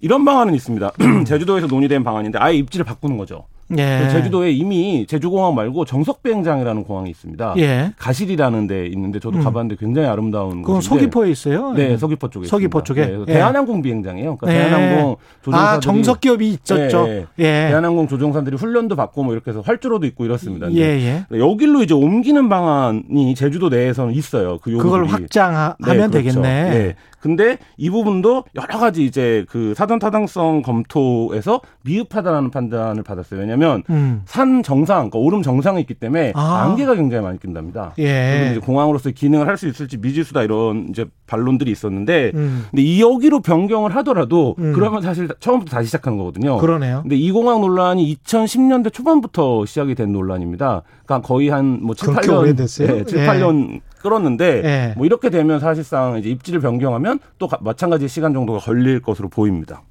이런 방안은 있습니다. 제주도에서 논의된 방안인데 아예 입지를 바꾸는 거죠. 예. 제주도에 이미 제주공항 말고 정석비행장이라는 공항이 있습니다. 예. 가실이라는 데 있는데 저도 음. 가봤는데 굉장히 아름다운 그건 곳인데 서귀포에 있어요. 네, 서귀포 쪽에 서귀포 있습니다. 쪽에? 네, 예. 대한항공 비행장이에요. 그러니까 예. 대한항공 조종사들이 아 정석 기업이 있었죠. 예. 대한항공 조종사들이 훈련도 받고 뭐 이렇게 해서 활주로도 있고 이렇습니다. 예, 예. 여기로 이제 옮기는 방안이 제주도 내에서는 있어요. 그 요구들이. 그걸 확장하면 네, 그렇죠. 되겠네. 네. 근데 이 부분도 여러 가지 이제 그 사전 타당성 검토에서 미흡하다라는 판단을 받았어요. 왜냐하면 음. 산 정상, 그러니까 오름 정상에 있기 때문에 아. 안개가 굉장히 많이 낀답니다. 예. 공항으로서의 기능을 할 수 있을지 미지수다 이런 이제 반론들이 있었는데, 음. 근데 이 여기로 변경을 하더라도 음. 그러면 사실 처음부터 다시 시작하는 거거든요. 그러네요. 근데 이 공항 논란이 2010년대 초반부터 시작이 된 논란입니다. 그러니까 거의 한뭐 7, 그렇게 8년, 오래됐어요? 네, 7, 예. 8년 끌었는데 예. 뭐 이렇게 되면 사실상 이제 입지를 변경하면 또 가- 마찬가지 시간 정도가 걸릴 것으로 보입니다.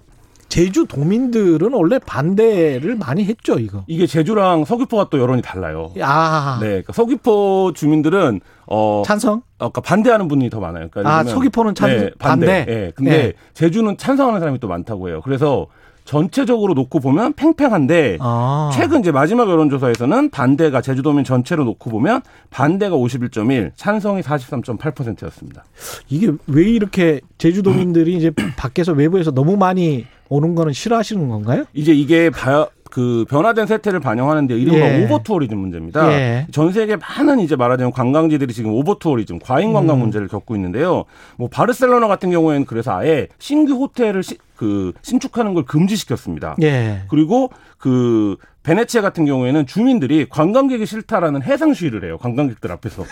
제주 도민들은 원래 반대를 많이 했죠, 이거. 이게 제주랑 서귀포가 또 여론이 달라요. 아, 네, 그러니까 서귀포 주민들은 어 찬성? 아까 반대하는 분이 더 많아요. 그러니까 아, 서귀포는 찬- 네, 반대? 예. 근데 예. 제주는 찬성하는 사람이 또 많다고 해요. 그래서 전체적으로 놓고 보면 팽팽한데 아. 최근 이제 마지막 여론조사에서는 반대가 제주도민 전체로 놓고 보면 반대가 51.1, 찬성이 43.8%였습니다. 이게 왜 이렇게 제주도민들이 이제 밖에서 외부에서 너무 많이 오는 거는 싫어하시는 건가요? 이제 이게 바, 그 변화된 세태를 반영하는데 이른바 예. 오버 투어리즘 문제입니다. 예. 전 세계 많은 이제 말하자면 관광지들이 지금 오버 투어리즘, 과잉 관광 음. 문제를 겪고 있는데요. 뭐 바르셀로나 같은 경우에는 그래서 아예 신규 호텔을 시, 그 신축하는 걸 금지시켰습니다. 예. 그리고 그 베네치아 같은 경우에는 주민들이 관광객이 싫다라는 해상 시위를 해요. 관광객들 앞에서.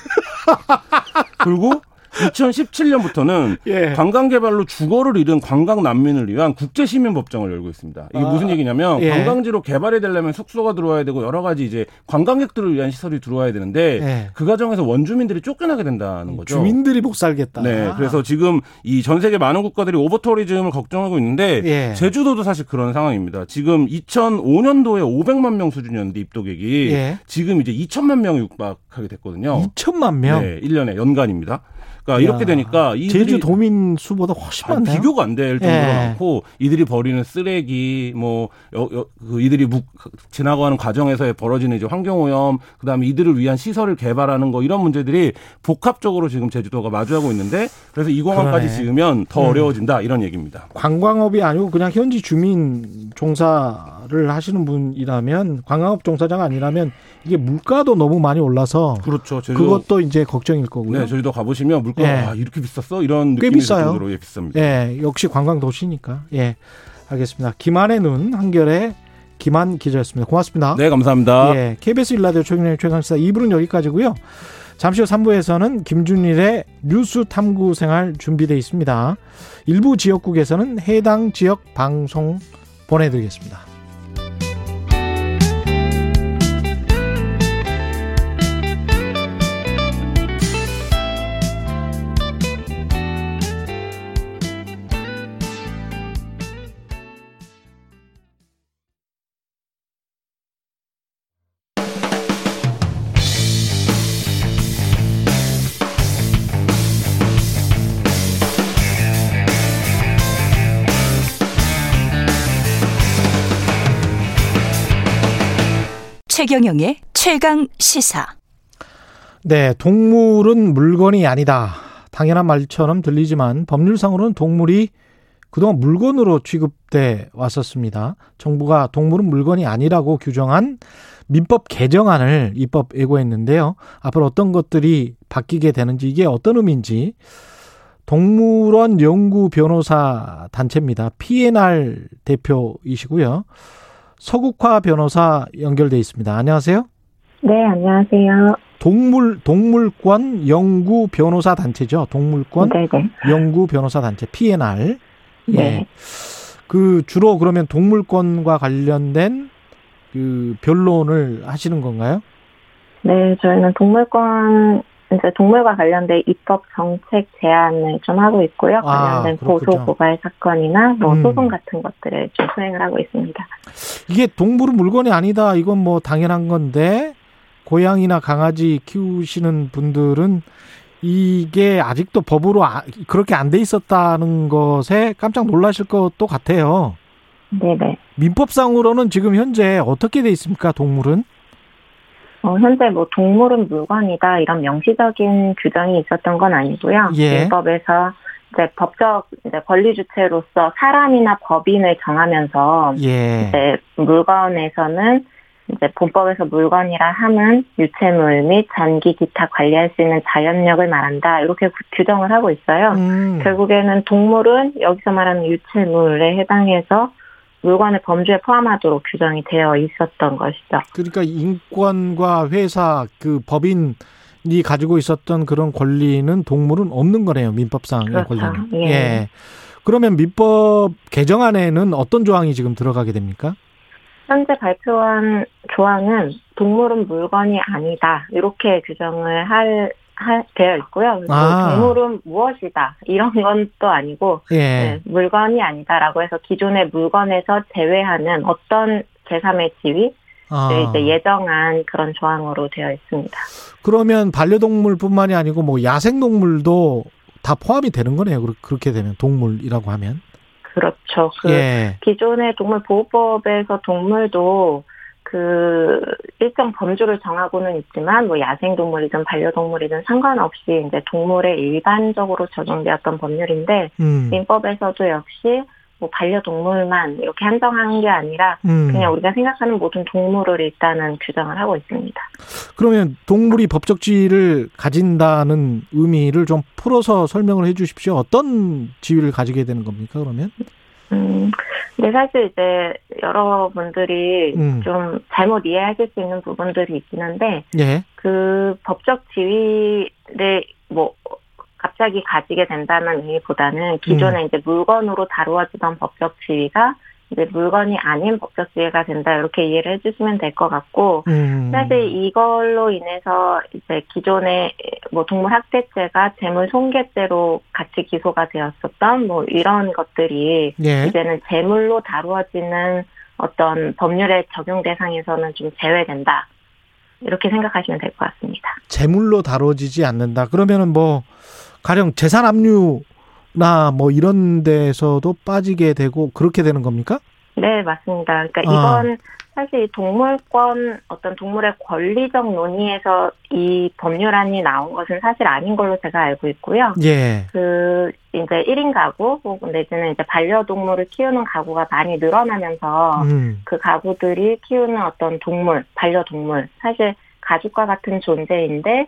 그리고 2017년부터는 예. 관광 개발로 주거를 잃은 관광 난민을 위한 국제 시민 법정을 열고 있습니다. 이게 아, 무슨 얘기냐면 예. 관광지로 개발이 되려면 숙소가 들어와야 되고 여러 가지 이제 관광객들을 위한 시설이 들어와야 되는데 예. 그 과정에서 원주민들이 쫓겨나게 된다는 거죠. 주민들이 못 살겠다. 네, 그래서 지금 이 전 세계 많은 국가들이 오버터리즘을 걱정하고 있는데 예. 제주도도 사실 그런 상황입니다. 지금 2005년도에 500만 명 수준이었는데 입도객이 예. 지금 이제 2천만 명이 육박하게 됐거든요. 2천만 명. 네, 1년에 연간입니다. 그러니까 야, 이렇게 되니까 제주 도민 수보다 훨씬 아니, 많네요. 비교가 안 될 정도로 예. 많고 이들이 버리는 쓰레기 뭐 여, 여, 그 이들이 묵, 지나가는 과정에서 벌어지는 이제 환경 오염 그다음에 이들을 위한 시설을 개발하는 거 이런 문제들이 복합적으로 지금 제주도가 마주하고 있는데 그래서 이 공항까지 그러네. 지으면 더 음. 어려워진다 이런 얘기입니다. 관광업이 아니고 그냥 현지 주민 종사를 하시는 분이라면 관광업 종사자가 아니라면 이게 물가도 너무 많이 올라서 그렇죠. 제주도 그것도 이제 걱정일 거고요. 네, 제주도 가보시면 물가 예. 아, 이렇게 비쌌어 이런 꽤 비싸요. 정도로 예, 비쌉니다. 예, 역시 관광 도시니까. 예. 알겠습니다. 김한의 눈 한결의 김한 기자였습니다. 고맙습니다. 네, 감사합니다. 예, KBS 일라디오 최경영 최강시사 2부는 여기까지고요. 잠시 후 3부에서는 김준일의 뉴스 탐구 생활 준비되어 있습니다. 일부 지역국에서는 해당 지역 방송 보내드리겠습니다. 최경영의 최강 시사. 네, 동물은 물건이 아니다. 당연한 말처럼 들리지만 법률상으로는 동물이 그동안 물건으로 취급돼 왔었습니다. 정부가 동물은 물건이 아니라고 규정한 민법 개정안을 입법 예고했는데요. 앞으로 어떤 것들이 바뀌게 되는지 이게 어떤 의미인지 동물원 연구 변호사 단체입니다. PNR 대표이시고요. 서국화 변호사 연결돼 있습니다. 안녕하세요. 네, 안녕하세요. 동물 동물권 연구 변호사 단체죠. 동물권 네네. 연구 변호사 단체 PNR. 예. 네. 그 주로 그러면 동물권과 관련된 그 변론을 하시는 건가요? 네, 저희는 동물권을 이제 동물과 관련된 입법 정책 제안을 좀 하고 있고요. 아, 관련된 그렇군요. 고소 고발 사건이나 뭐 음. 소송 같은 것들을 좀 수행을 하고 있습니다. 이게 동물은 물건이 아니다. 이건 뭐 당연한 건데 고양이나 강아지 키우시는 분들은 이게 아직도 법으로 아- 그렇게 안 돼 있었다는 것에 깜짝 놀라실 것도 같아요. 네네. 민법상으로는 지금 현재 어떻게 돼 있습니까? 동물은? 어, 현재 뭐 동물은 물건이다 이런 명시적인 규정이 있었던 건 아니고요. 예. 민법에서 이제 법적 이제 권리 주체로서 사람이나 법인을 정하면서 예. 이제 물건에서는 이제 본법에서 물건이라 함은 유체물 및 전기 기타 관리할 수 있는 자연력을 말한다 이렇게 구- 규정을 하고 있어요. 음. 결국에는 동물은 여기서 말하는 유체물에 해당해서 물건의 범주에 포함하도록 규정이 되어 있었던 것이죠. 그러니까 인권과 회사 그 법인이 가지고 있었던 그런 권리는 동물은 없는 거네요. 민법상의 그렇죠. 권리는. 예. 그러면 민법 개정안에는 어떤 조항이 지금 들어가게 됩니까? 현재 발표한 조항은 동물은 물건이 아니다 이렇게 규정을 할, 할 되어 있고요. 그리고 아. 동물은 무엇이다 이런 건 또 아니고 예. 네, 물건이 아니다라고 해서 기존의 물건에서 제외하는 어떤 제3의 지위를 아. 이제 예정한 그런 조항으로 되어 있습니다. 그러면 반려동물뿐만이 아니고 뭐 야생동물도 다 포함이 되는 거네요. 그렇- 그렇게 되면 동물이라고 하면. 그렇죠. 그 예. 기존의 동물 보호법에서 동물도 그 일정 범주를 정하고는 있지만 뭐 야생동물이든 반려동물이든 상관없이 이제 동물에 일반적으로 적용되었던 법률인데 음. 민법에서도 역시 뭐 반려동물만 이렇게 한정한 게 아니라 음. 그냥 우리가 생각하는 모든 동물을 일단은 규정을 하고 있습니다. 그러면 동물이 법적 지위를 가진다는 의미를 좀 풀어서 설명을 해 주십시오. 어떤 지위를 가지게 되는 겁니까, 그러면? 음, 근데 사실 이제 여러분들이 음. 좀 잘못 이해하실 수 있는 부분들이 있긴 한데 예. 그 법적 지위를 뭐 갑자기 가지게 된다는 의미보다는 기존에 이제 물건으로 다루어지던 법적 지위가 이제 물건이 아닌 법적 지위가 된다 이렇게 이해를 해주시면 될 것 같고 음. 사실 이걸로 인해서 이제 기존의 뭐 동물 학대죄가 재물 손괴죄로 같이 기소가 되었었던 뭐 이런 것들이 예. 이제는 재물로 다루어지는 어떤 법률의 적용 대상에서는 좀 제외된다. 이렇게 생각하시면 될 것 같습니다. 재물로 다뤄지지 않는다. 그러면은 뭐 가령 재산 압류 나뭐 이런 데서도 빠지게 되고 그렇게 되는 겁니까? 네, 맞습니다. 그러니까 아. 이건 사실 동물권 어떤 동물의 권리적 논의에서 이 법률안이 나온 것은 사실 아닌 걸로 제가 알고 있고요. 예. 그 이제 1인 가구 혹은 내지는 이제 반려동물을 키우는 가구가 많이 늘어나면서 음. 그 가구들이 키우는 어떤 동물, 반려동물, 사실 가족과 같은 존재인데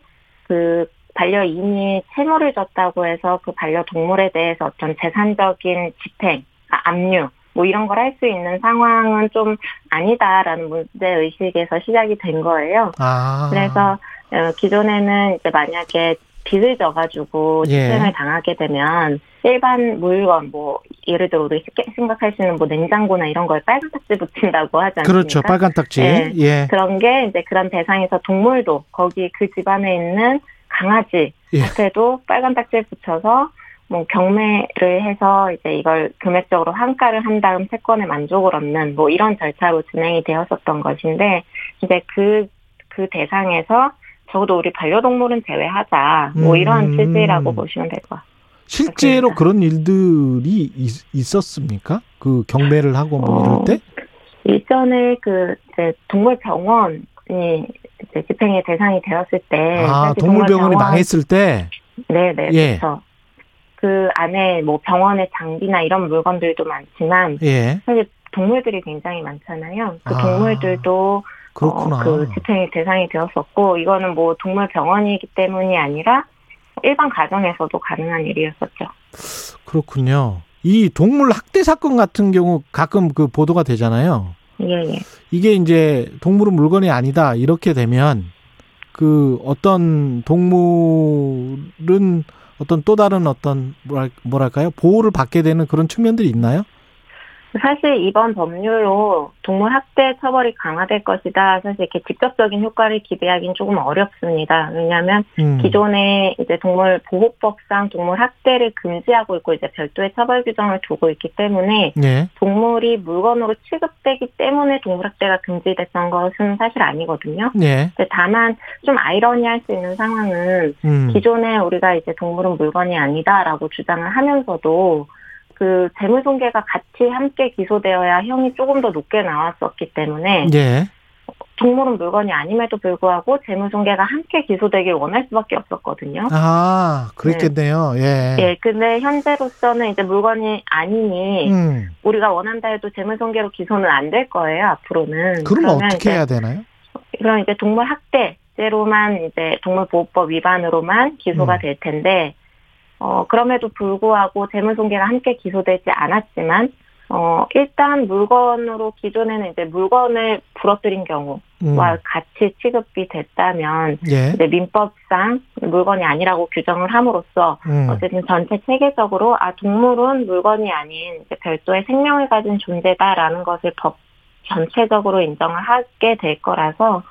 그 반려인이 채무를 졌다고 해서 그 반려동물에 대해서 어떤 재산적인 집행, 아, 압류, 뭐 이런 걸 할 수 있는 상황은 좀 아니다라는 문제 의식에서 시작이 된 거예요. 아. 그래서 어, 기존에는 이제 만약에 빚을 져가지고 예. 집행을 당하게 되면 일반 물건 뭐 예를 들어 우리 쉽게 생각할 수 있는 뭐 냉장고나 이런 거에 빨간 딱지 붙인다고 하지 않습니까? 그렇죠. 빨간 딱지. 네. 예. 그런 게 이제 그런 대상에서 동물도 거기 그 집안에 있는 강아지 예. 한테도 빨간 딱지를 붙여서 뭐 경매를 해서 이제 이걸 금액적으로 환가를 한 다음 채권의 만족을 얻는 뭐 이런 절차로 진행이 되었었던 것인데 이제 그그 대상에서 적어도 우리 반려동물은 제외하자 뭐 음. 이런 취지라고 보시면 될 것 같아요. 실제로 그렇습니다. 그런 일들이 있, 었습니까그 경매를 하고 뭐 이럴 어, 때? 일전에 그 이제 동물병원 이 이제 집행의 대상이 되었을 때 아, 동물병원이 동물병원- 망했을 때? 네네 예. 그렇죠. 그 안에 뭐 병원의 장비나 이런 물건들도 많지만 예. 사실 동물들이 굉장히 많잖아요. 그 아, 동물들도 그렇구나. 어, 그 집행의 대상이 되었었고 이거는 뭐 동물 병원이기 때문이 아니라 일반 가정에서도 가능한 일이었었죠. 그렇군요. 이 동물 학대 사건 같은 경우 가끔 그 보도가 되잖아요. 예, 예. 이게 이제 동물은 물건이 아니다 이렇게 되면 그 어떤 동물은 어떤 또 다른 어떤 뭐랄- 뭐랄까요 보호를 받게 되는 그런 측면들이 있나요? 사실 이번 법률로 동물 학대 처벌이 강화될 것이다. 사실 이렇게 직접적인 효과를 기대하기는 조금 어렵습니다. 왜냐하면 음. 기존에 이제 동물 보호법상 동물 학대를 금지하고 있고 이제 별도의 처벌 규정을 두고 있기 때문에 예. 동물이 물건으로 취급되기 때문에 동물 학대가 금지됐던 것은 사실 아니거든요. 예. 근데 다만 좀 아이러니할 수 있는 상황은 음. 기존에 우리가 이제 동물은 물건이 아니다라고 주장을 하면서도 그 재물손괴가 같이 함께 기소되어야 형이 조금 더 높게 나왔었기 때문에 예. 동물은 물건이 아님에도 불구하고 재물손괴가 함께 기소되길 원할 수밖에 없었거든요. 아, 그랬겠네요. 예. 예, 근데 현재로서는 이제 물건이 아니니 음. 우리가 원한다 해도 재물손괴로 기소는 안 될 거예요 앞으로는. 그럼 어떻게 이제 해야 되나요? 그럼 이제 동물 학대죄로만 이제 동물보호법 위반으로만 기소가 음. 될 텐데 어 그럼에도 불구하고 재물손괴가 함께 기소되지 않았지만 어 일단 물건으로 기존에는 이제 물건을 부러뜨린 경우와 음. 같이 취급이 됐다면 예. 이제 민법상 물건이 아니라고 규정을 함으로써 음. 어쨌든 전체 체계적으로 아 동물은 물건이 아닌 이제 별도의 생명을 가진 존재다라는 것을 법 전체적으로 인정을 하게 될 거라서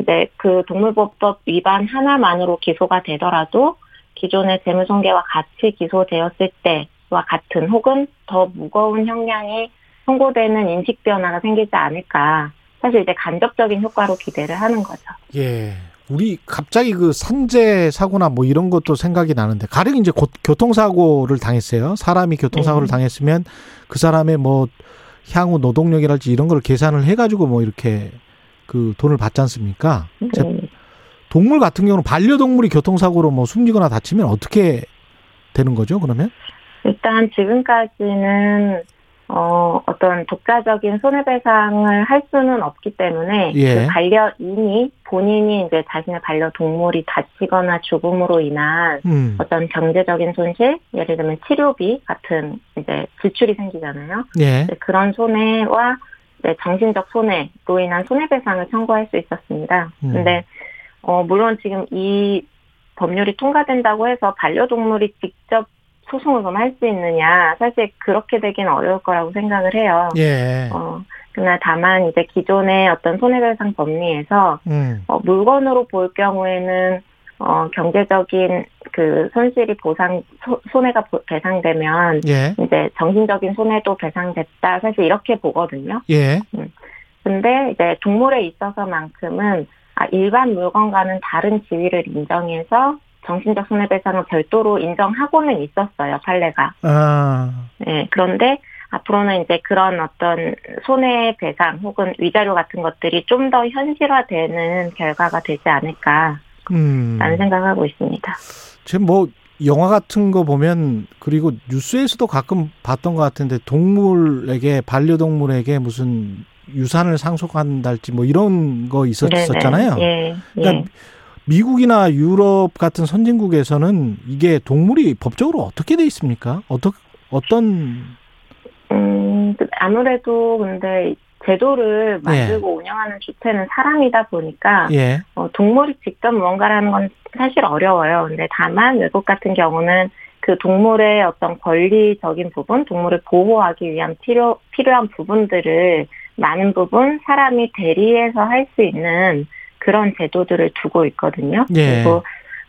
이제 그 동물보호법 위반 하나만으로 기소가 되더라도 기존의 재물손괴와 같이 기소되었을 때와 같은 혹은 더 무거운 형량이 선고되는 인식 변화가 생기지 않을까. 사실 이제 간접적인 효과로 기대를 하는 거죠. 예. 우리 갑자기 그 산재 사고나 뭐 이런 것도 생각이 나는데 가령 이제 곧 교통사고를 당했어요. 사람이 교통사고를 네. 당했으면 그 사람의 뭐 향후 노동력이랄지 이런 걸 계산을 해가지고 뭐 이렇게 그 돈을 받지 않습니까? 제- 음. 동물 같은 경우는 반려동물이 교통사고로 뭐 숨지거나 다치면 어떻게 되는 거죠? 그러면? 일단 지금까지는 어, 어떤 독자적인 손해배상을 할 수는 없기 때문에 예. 그 반려인이 본인이 이제 자신의 반려 동물이 다치거나 죽음으로 인한 음. 어떤 경제적인 손실, 예를 들면 치료비 같은 이제 지출이 생기잖아요. 예. 그런 손해와 이제 정신적 손해로 인한 손해배상을 청구할 수 있었습니다. 음. 근데 어, 물론 지금 이 법률이 통과된다고 해서 반려동물이 직접 소송을 그럼 할 수 있느냐 사실 그렇게 되기는 어려울 거라고 생각을 해요. 예. 어, 그러나 다만 이제 기존의 어떤 손해배상 법리에서 음. 어, 물건으로 볼 경우에는 어, 경제적인 그 손실이 보상 소- 손해가 보- 배상되면 예. 이제 정신적인 손해도 배상됐다 사실 이렇게 보거든요. 예. 근데 이제 동물에 있어서만큼은 아, 일반 물건과는 다른 지위를 인정해서 정신적 손해배상을 별도로 인정하고는 있었어요 판례가. 아. 네, 그런데 앞으로는 이제 그런 어떤 손해배상 혹은 위자료 같은 것들이 좀 더 현실화되는 결과가 되지 않을까라는 음. 생각하고 있습니다. 지금 뭐 영화 같은 거 보면 그리고 뉴스에서도 가끔 봤던 것 같은데 동물에게 반려동물에게 무슨 유산을 상속한달지 뭐 이런 거 있었었잖아요. 네네. 예, 예. 그러니까 미국이나 유럽 같은 선진국에서는 이게 동물이 법적으로 어떻게 돼 있습니까? 어떻 어떤 음, 그 아무래도 근데 제도를 만들고 운영하는 주체는 사람이다 보니까 예. 어, 동물이 직접 무언가라는 건 사실 어려워요. 근데 다만 외국 같은 경우는 그 동물의 어떤 권리적인 부분, 동물을 보호하기 위한 필요, 필요한 부분들을 많은 부분 사람이 대리해서 할 수 있는 그런 제도들을 두고 있거든요. 예. 그리고,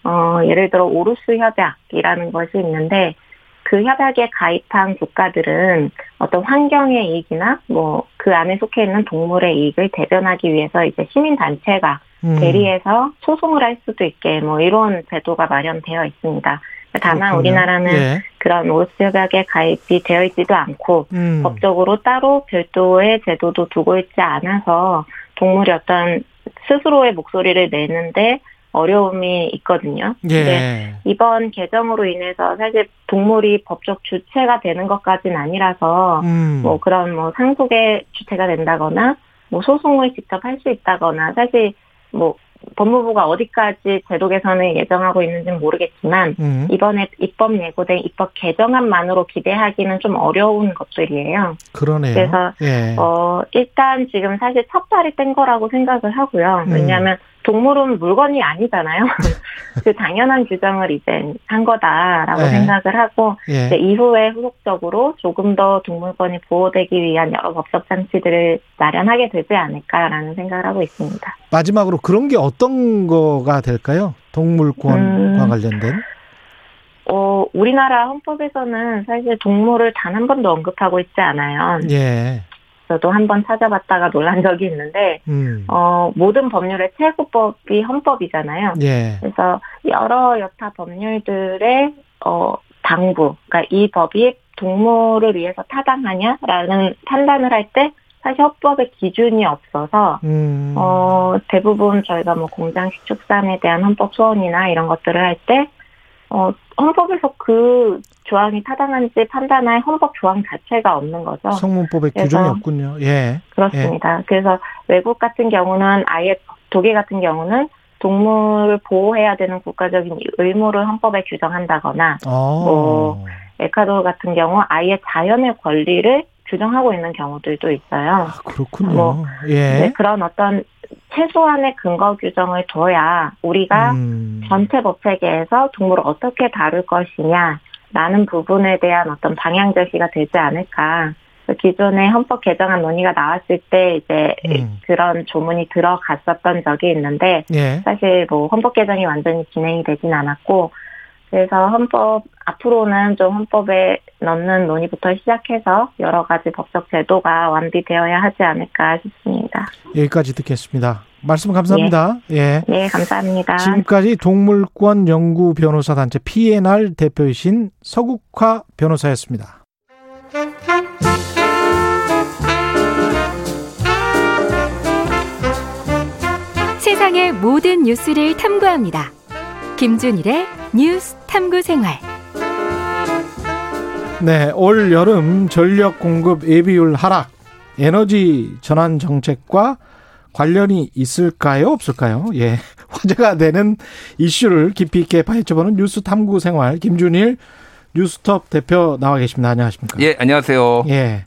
어, 예를 들어 오루스 협약이라는 것이 있는데 그 협약에 가입한 국가들은 어떤 환경의 이익이나 뭐 그 안에 속해 있는 동물의 이익을 대변하기 위해서 이제 시민 단체가 음, 대리해서 소송을 할 수도 있게 뭐 이런 제도가 마련되어 있습니다. 다만 그렇군요. 우리나라는 예. 그런 오스 협약에 가입이 되어 있지도 않고 음. 법적으로 따로 별도의 제도도 두고 있지 않아서 동물이 어떤 스스로의 목소리를 내는데 어려움이 있거든요. 예. 이번 개정으로 인해서 사실 동물이 법적 주체가 되는 것까지는 아니라서 음. 뭐 그런 뭐 상속의 주체가 된다거나 뭐 소송을 직접 할 수 있다거나 사실 뭐 법무부가 어디까지 제도 개선을 예정하고 있는지는 모르겠지만 음. 이번에 입법 예고된 입법 개정안만으로 기대하기는 좀 어려운 것들이에요. 그러네요. 그래서 예. 어 일단 지금 사실 첫 발이 뗀 거라고 생각을 하고요. 음. 왜냐하면 동물은 물건이 아니잖아요. 그 당연한 규정을 이제 한 거다라고 네. 생각을 하고 예. 이제 이후에 후속적으로 조금 더 동물권이 보호되기 위한 여러 법적 장치들을 마련하게 되지 않을까라는 생각을 하고 있습니다. 마지막으로 그런 게 어떤 거가 될까요? 동물권과 음. 관련된? 어, 우리나라 헌법에서는 사실 동물을 단 한 번도 언급하고 있지 않아요. 예. 저도 한번 찾아봤다가 놀란 적이 있는데, 음. 어, 모든 법률의 최고법이 헌법이잖아요. 예. 그래서 여러 여타 법률들의, 어, 당부, 그러니까 이 법이 동물을 위해서 타당하냐라는 판단을 할 때 사실 헌법에 기준이 없어서 음. 어, 대부분 저희가 뭐 공장 식 축산에 대한 헌법 소원이나 이런 것들을 할 때, 어, 헌법에서 그 조항이 타당한지 판단할 헌법 조항 자체가 없는 거죠. 성문법에 규정이 없군요. 예. 그렇습니다. 그래서 외국 같은 경우는 아예 독일 같은 경우는 동물을 보호해야 되는 국가적인 의무를 헌법에 규정한다거나 어. 뭐, 에콰도르 같은 경우 아예 자연의 권리를 규정하고 있는 경우들도 있어요. 그렇군요. 뭐, 예. 네, 그런 어떤 최소한의 근거 규정을 둬야 우리가 음. 전체 법 체계에서 동물을 어떻게 다룰 것이냐 라는 부분에 대한 어떤 방향 제시가 되지 않을까. 그 기존에 헌법 개정안 논의가 나왔을 때 이제 음. 그런 조문이 들어갔었던 적이 있는데 예. 사실 뭐 헌법 개정이 완전히 진행이 되진 않았고 그래서 헌법 앞으로는 좀 헌법에 넣는 논의부터 시작해서 여러 가지 법적 제도가 완비되어야 하지 않을까 싶습니다. 여기까지 듣겠습니다. 말씀 감사합니다. 예. 네, 감사합니다. 지금까지 동물권 연구 변호사 단체 PNR 대표이신 서국화 변호사였습니다. 세상의 모든 뉴스를 탐구합니다. 김준일의 뉴스 탐구 생활. 네, 올 여름 전력 공급 예비율 하락, 에너지 전환 정책과 관련이 있을까요? 없을까요? 예. 화제가 되는 이슈를 깊이 있게 파헤쳐보는 뉴스 탐구 생활, 김준일 뉴스톱 대표 나와 계십니다. 안녕하십니까? 예, 안녕하세요. 예.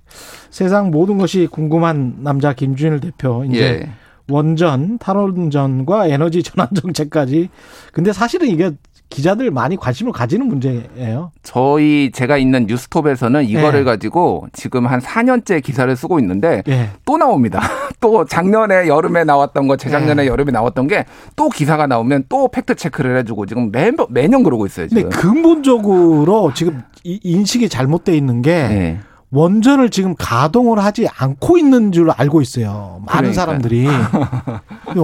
세상 모든 것이 궁금한 남자 김준일 대표. 이제 예. 원전, 탈원전과 에너지 전환 정책까지. 근데 사실은 이게 기자들 많이 관심을 가지는 문제예요. 저희 제가 있는 뉴스톱에서는 이거를 예. 가지고 지금 한 4년째 기사를 쓰고 있는데 예. 또 나옵니다. 또 작년에 여름에 나왔던 거, 재작년에 예. 여름에 나왔던 게 또 기사가 나오면 또 팩트 체크를 해주고 지금 매, 매년 그러고 있어요. 근데 지금. 근본적으로 지금 이 인식이 잘못돼 있는 게 예. 원전을 지금 가동을 하지 않고 있는 줄 알고 있어요. 많은 그러니까요. 사람들이.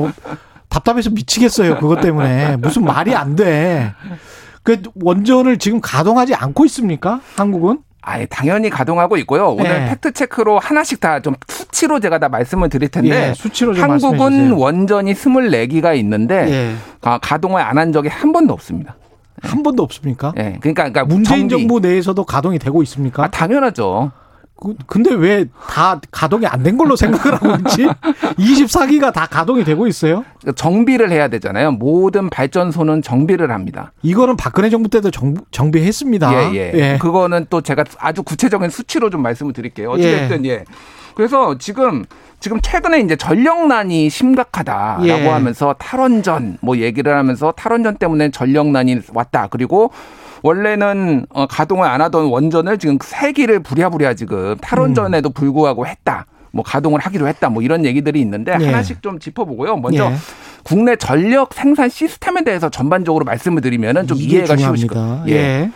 어, 답답해서 미치겠어요. 그것 때문에. 무슨 말이 안 돼. 그 원전을 지금 가동하지 않고 있습니까? 한국은? 아예 당연히 가동하고 있고요. 오늘 예. 팩트 체크로 하나씩 다 좀 수치로 제가 다 말씀을 드릴 텐데 예, 수치로 한국은. 원전이 24기가 있는데 예. 아, 가동을 안 한 적이 한 번도 없습니다. 한 번도 없습니까? 예. 그러니까, 그러니까 문재인 정비. 정부 내에서도 가동이 되고 있습니까? 아, 당연하죠. 그- 근데 왜 다 가동이 안 된 걸로 생각을 하고 있지? 24기가 다 가동이 되고 있어요? 정비를 해야 되잖아요. 모든 발전소는 정비를 합니다. 이거는 박근혜 정부 때도 정, 정비했습니다. 예, 예. 그거는 또 제가 아주 구체적인 수치로 좀 말씀을 드릴게요. 어찌됐든 예. 그래서 지금 지금 최근에 이제 전력난이 심각하다라고 예. 하면서 탈원전 뭐 얘기를 하면서 탈원전 때문에 전력난이 왔다. 그리고 원래는 어, 가동을 안 하던 원전을 지금 세 기를 부랴부랴 지금 탈원전에도 불구하고 했다. 뭐 가동을 하기로 했다. 뭐 이런 얘기들이 있는데 예. 하나씩 좀 짚어보고요. 먼저 예. 국내 전력 생산 시스템에 대해서 전반적으로 말씀을 드리면은 좀 이해가 쉬우실 중요합니다. 거예요. 예.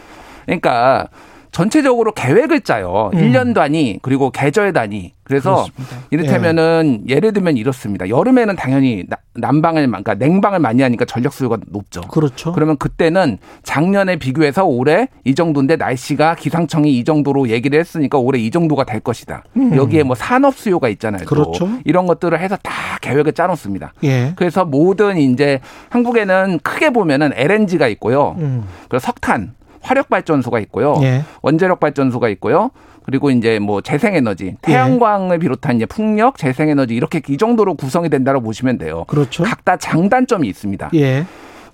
그러니까 전체적으로 계획을 짜요. 음. 1년 단위 그리고 계절 단위. 그래서 그렇습니다. 이를테면은 예 를 들면 이렇습니다. 여름에는 당연히 나- 난방을 그러니까 냉방을 많이 하니까 전력 수요가 높죠. 그렇죠. 그러면 그때는 작년에 비교해서 올해 이 정도인데 날씨가 기상청이 이 정도로 얘기를 했으니까 올해 이 정도가 될 것이다. 음. 여기에 뭐 산업 수요가 있잖아요. 또. 그렇죠. 이런 것들을 해서 다 계획을 짜놓습니다. 예. 그래서 모든 이제 한국에는 크게 보면은 LNG가 있고요. 음. 그리고 석탄, 화력 발전소가 있고요. 예. 원자력 발전소가 있고요. 그리고 이제 뭐 재생에너지, 예. 태양광을 비롯한 이제 풍력, 재생에너지 이렇게 이 정도로 구성이 된다고 보시면 돼요. 그렇죠. 각다 장단점이 있습니다. 예.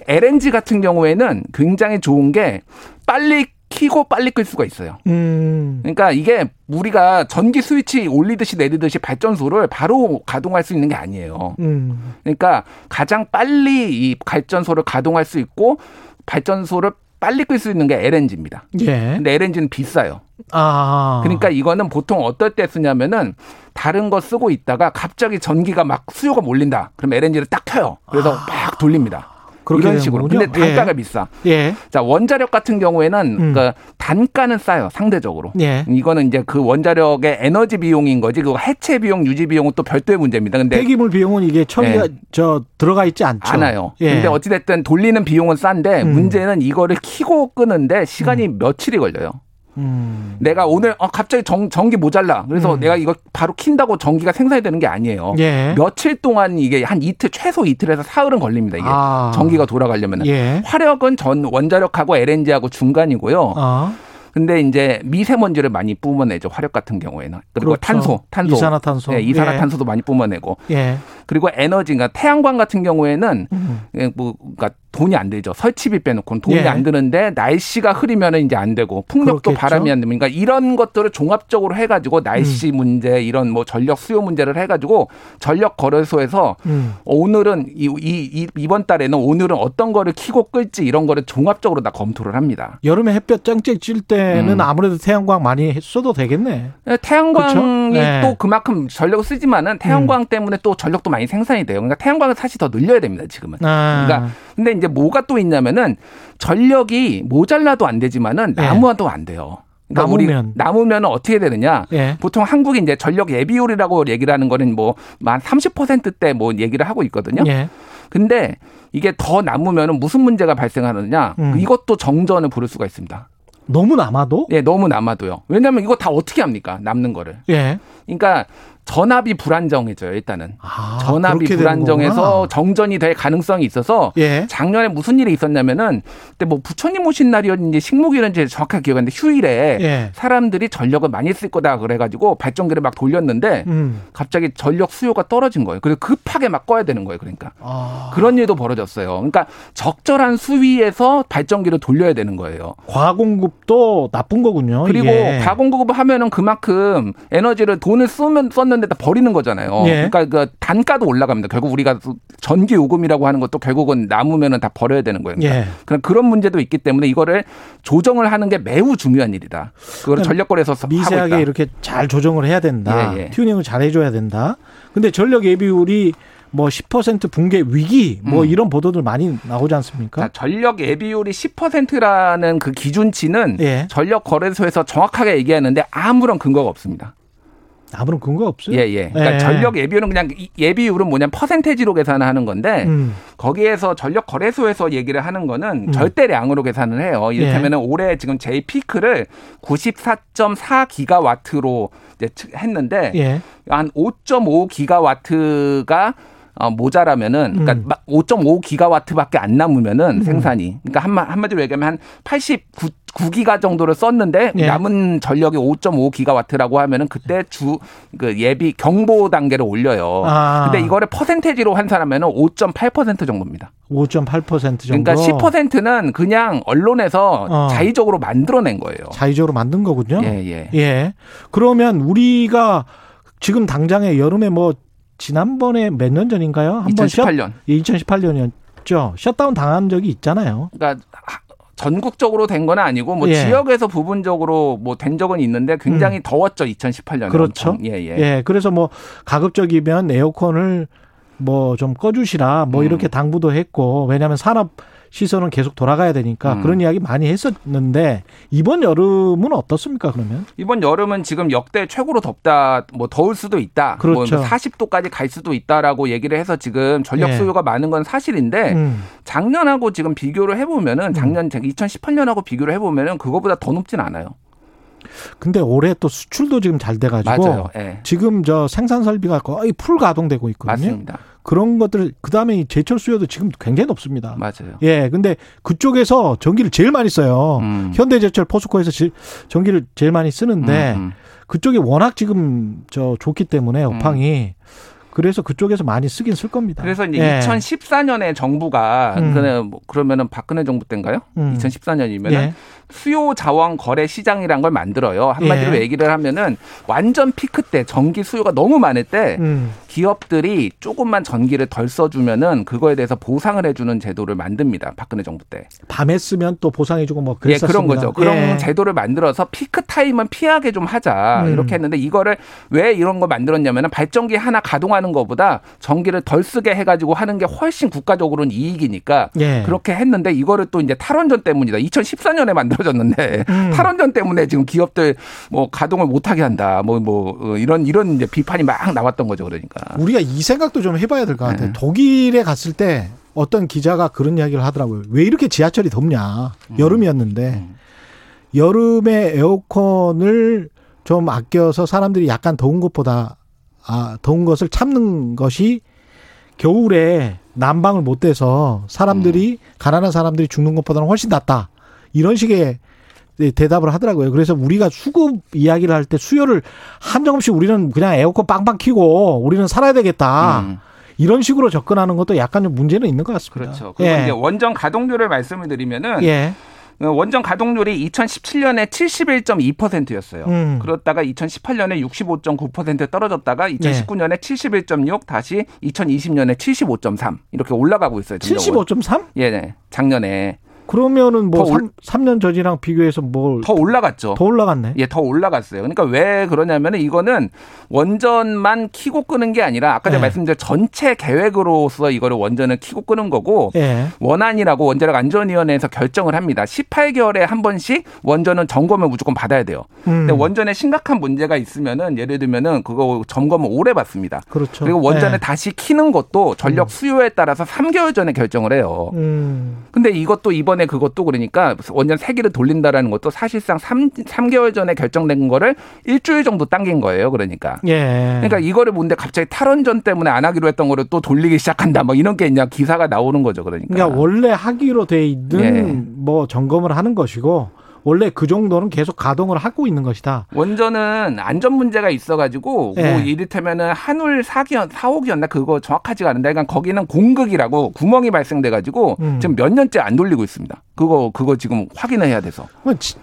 LNG 같은 경우에는 굉장히 좋은 게 빨리 키고 빨리 끌 수가 있어요. 음. 그러니까 이게 우리가 전기 스위치 올리듯이 내리듯이 발전소를 바로 가동할 수 있는 게 아니에요. 음. 그러니까 가장 빨리 이 발전소를 가동할 수 있고 발전소를 빨리 끌 수 있는 게 LNG입니다. 예. 근데 LNG는 비싸요. 아. 그러니까 이거는 보통 어떨 때 쓰냐면은 다른 거 쓰고 있다가 갑자기 전기가 막 수요가 몰린다. 그럼 LNG를 딱 켜요. 그래서 막 돌립니다. 이런 식으로. 거군요. 근데 단가가 예. 비싸. 예. 자, 원자력 같은 경우에는 음. 그 단가는 싸요. 상대적으로. 예. 이거는 이제 그 원자력의 에너지 비용인 거지. 그 해체 비용, 유지 비용은 또 별도의 문제입니다. 근데 폐기물 비용은 이게 처리가 네. 저 들어가 있지 않죠. 않아요. 예. 근데 어찌됐든 돌리는 비용은 싼데 음. 문제는 이거를 키고 끄는데 시간이 며칠이 걸려요. 음. 내가 오늘 어, 갑자기 정, 전기 모자라. 그래서 음. 내가 이거 바로 킨다고 전기가 생산이 되는 게 아니에요. 예. 며칠 동안 이게 한 이틀 최소 이틀에서 사흘은 걸립니다. 이게 아. 전기가 돌아가려면. 예. 화력은 전 원자력하고 LNG하고 중간이고요. 아. 근데 이제 미세먼지를 많이 뿜어내죠. 화력 같은 경우에는. 그리고 그렇죠. 탄소, 탄소. 이산화탄소. 네, 이산화탄소도 많이 뿜어내고. 예. 그리고 에너지, 그러니까 태양광 같은 경우에는 음. 예, 뭐, 그러니까 돈이 안 되죠. 설치비 빼놓고는 돈이 예. 안 드는데 날씨가 흐리면 은 이제 안 되고 풍력도 그렇겠죠. 바람이 안 되니까 그러니까 이런 것들을 종합적으로 해가지고 날씨 음. 문제 이런 뭐 전력 수요 문제를 해가지고 전력 거래소에서 음. 오늘은 이, 이, 이 이 번 달에는 오늘은 어떤 거를 키고 끌지 이런 거를 종합적으로 다 검토를 합니다. 여름에 햇볕 쨍쨍 찔 때는 음. 아무래도 태양광 많이 써도 되겠네. 태양광이 그쵸? 네. 또 그만큼 전력을 쓰지만은 태양광 때문에 또 전력도 많이 생산이 돼요. 그러니까 태양광을 사실 더 늘려야 됩니다, 지금은. 아. 그러니까 근데 이제 뭐가 또 있냐면은 전력이 모자라도 안 되지만은 네. 남으도 안 돼요. 그러니까 남으면. 우리 남으면 어떻게 되느냐? 예. 보통 한국이 이제 전력 예비율이라고 얘기를 하는 거는 뭐만 30%대 뭐 얘기를 하고 있거든요. 예. 근데 이게 더 남으면은 무슨 문제가 발생하느냐? 음. 이것도 정전을 부를 수가 있습니다. 너무 남아도? 예, 너무 남아도요. 왜냐면 이거 다 어떻게 합니까? 남는 거를. 예. 그러니까 전압이 불안정해져요, 일단은. 아, 전압이 불안정해서. 정전이 될 가능성이 있어서 예. 작년에 무슨 일이 있었냐면은 그때 뭐 부처님 오신 날이었는지 식목일인지 정확하게 기억이 안 나는데 휴일에 예. 사람들이 전력을 많이 쓸 거다 그래가지고 발전기를 막 돌렸는데 음. 갑자기 전력 수요가 떨어진 거예요. 그래서 급하게 막 꺼야 되는 거예요. 그러니까 아. 그런 일도 벌어졌어요. 그러니까 적절한 수위에서 발전기를 돌려야 되는 거예요. 과공급도 나쁜 거군요. 그리고 이게. 가공급을 하면은 그만큼 에너지를 돈을 쓰면 썼는 데다 버리는 거잖아요. 예. 그러니까 그 단가도 올라갑니다. 결국 우리가 전기 요금이라고 하는 것도 결국은 남으면은 다 버려야 되는 거예요. 그러니까 예. 그런 그런 문제도 있기 때문에 이거를 조정을 하는 게 매우 중요한 일이다. 그걸 전력거래에서 하고 있다. 미세하게 이렇게 잘 조정을 해야 된다. 예, 예. 튜닝을 잘 해줘야 된다. 근데 전력 예비율이 뭐10% 붕괴 위기 뭐 음. 이런 보도들 많이 나오지 않습니까? 자, 전력 예비율이 10%라는 그 기준치는 예. 전력 거래소에서 정확하게 얘기하는데 아무런 근거가 없습니다. 아무런 근거 없어요. 예, 예. 그러니까 예. 전력 예비율은 그냥 이- 예비율은 뭐냐면 퍼센테지로 계산하는 건데 음. 거기에서 전력 거래소에서 얘기를 하는 거는 음. 절대량으로 계산을 해요. 이를테면 은 올해 지금 제 피크를 94.4 기가와트로 했는데 예. 한5.5 기가와트가 어, 모자라면은 그러니까 음. 막5.5 기가와트밖에 안 남으면은 음. 생산이 그러니까 한마 한마디로 얘기하면 한 89 9기가 정도를 썼는데 예. 남은 전력이 5.5 기가와트라고 하면은 그때 주 그 예비 경보 단계를 올려요. 아. 근데 이거를 퍼센테지로 환산하면은 5.8% 정도입니다. 5.8% 정도. 그러니까 10%는 그냥 언론에서 어. 자의적으로 만들어낸 거예요. 자의적으로 만든 거군요. 예, 예. 예. 그러면 우리가 지금 당장에 여름에 뭐 지난번에 몇 년 전인가요? 한번 2018년. 2018년이었죠. 셧다운 당한 적이 있잖아요. 그러니까 하- 전국적으로 된 건 아니고 뭐 예. 지역에서 부분적으로 뭐 된 적은 있는데 굉장히 더웠죠 2018년에. 음. 그렇죠. 예, 예. 예. 그래서 뭐 가급적이면 에어컨을 뭐 좀 꺼주시라 뭐 음. 이렇게 당부도 했고 왜냐하면 산업 시설은 계속 돌아가야 되니까 음. 그런 이야기 많이 했었는데 이번 여름은 어떻습니까 그러면? 이번 여름은 지금 역대 최고로 덥다, 뭐 더울 수도 있다, 그렇죠. 뭐 40도까지 갈 수도 있다라고 얘기를 해서 지금 전력 예. 수요가 많은 건 사실인데 음. 작년하고 지금 비교를 해보면은 작년 2018년하고 비교를 해보면은 그거보다 더 높진 않아요. 근데 올해 또 수출도 지금 잘 돼가지고 맞아요. 예. 지금 저 생산 설비가 거의 풀 가동되고 있거든요. 맞습니다. 그런 것들 그다음에 이 제철 수요도 지금 굉장히 높습니다. 맞아요. 예, 근데 그쪽에서 전기를 제일 많이 써요. 음. 현대제철 포스코에서 지- 전기를 제일 많이 쓰는데 음, 음. 그쪽이 워낙 지금 저 좋기 때문에 업황이 그래서 그쪽에서 많이 쓰긴 쓸 겁니다. 그래서 이제 예. 2014년에 정부가 음. 그는 뭐 그러면은 박근혜 정부 때인가요? 음. 2014년이면은 예. 수요 자원 거래 시장이란 걸 만들어요. 한마디로 예. 얘기를 하면은 완전 피크 때 전기 수요가 너무 많을 때 음. 기업들이 조금만 전기를 덜 써주면은 그거에 대해서 보상을 해주는 제도를 만듭니다. 박근혜 정부 때. 밤에 쓰면 또 보상해주고 뭐 예, 그랬었습니다. 그런 거죠. 그런 예. 제도를 만들어서 피크 타임은 피하게 좀 하자 음. 이렇게 했는데 이거를 왜 이런 거 만들었냐면은 발전기 하나 가동하는 것보다 전기를 덜 쓰게 해가지고 하는 게 훨씬 국가적으로는 이익이니까 예. 그렇게 했는데 이거를 또 이제 탈원전 때문이다. 2014년에 만들어졌는데 음. 탈원전 때문에 지금 기업들 뭐 가동을 못하게 한다. 뭐뭐 이런 이런 이제 비판이 막 나왔던 거죠. 그러니까. 우리가 이 생각도 좀 해봐야 될 것 같아요. 네. 독일에 갔을 때 어떤 기자가 그런 이야기를 하더라고요. 왜 이렇게 지하철이 덥냐? 음. 여름이었는데 여름에 에어컨을 좀 아껴서 사람들이 약간 더운 것보다 아 더운 것을 참는 것이 겨울에 난방을 못 대서 사람들이 가난한 사람들이 죽는 것보다는 훨씬 낫다. 이런 식의 네, 대답을 하더라고요. 그래서 우리가 수급 이야기를 할 때 수요를 한정없이 우리는 그냥 에어컨 빵빵 키고 우리는 살아야 되겠다. 음. 이런 식으로 접근하는 것도 약간 좀 문제는 있는 것 같습니다. 그렇죠. 그리고 예. 이제 원전 가동률을 말씀을 드리면은 예. 어, 원전 가동률이 2017년에 71.2%였어요. 음. 그렇다가 2018년에 65.9% 떨어졌다가 네. 2019년에 71.6 다시 2020년에 75.3 이렇게 올라가고 있어요. 점점. 75.3? 예, 네. 작년에 그러면은 뭐더 올- 3, 년 전이랑 비교해서 뭘 더 올라갔죠. 더 올라갔네. 예, 더 올라갔어요. 그러니까 왜 그러냐면은 이거는 원전만 키고 끄는 게 아니라 아까 제가 네. 말씀드린 전체 계획으로서 이거를 원전을 키고 끄는 거고 예. 원안이라고 원자력 안전위원회에서 결정을 합니다. 18개월에 한 번씩 원전은 점검을 무조건 받아야 돼요. 음. 근데 원전에 심각한 문제가 있으면은 예를 들면은 그거 점검을 오래 받습니다. 그렇죠. 그리고 원전을 예. 다시 키는 것도 전력 수요에 따라서 3개월 전에 결정을 해요. 음. 근데 이것도 이번 에 그것도 그러니까 원전 세기를 돌린다라는 것도 사실상 3, 삼개월 전에 결정된 거를 일주일 정도 당긴 거예요. 그러니까. 예. 그러니까 이거를 보는데 갑자기 탈원전 때문에 안 하기로 했던 거를 또 돌리기 시작한다. 뭐 이런 게 이제 기사가 나오는 거죠. 그러니까. 그러니까 원래 하기로 돼 있는 예. 뭐 점검을 하는 것이고 원래 그 정도는 계속 가동을 하고 있는 것이다. 원전은 안전 문제가 있어가지고 예. 뭐 이를테면은 한울 사기연 사옥이었나 그거 정확하지가 않은데 그러니까 거기는 공극이라고 구멍이 발생돼가지고 음. 지금 몇 년째 안 돌리고 있습니다. 그거 그거 지금 확인을 해야 돼서.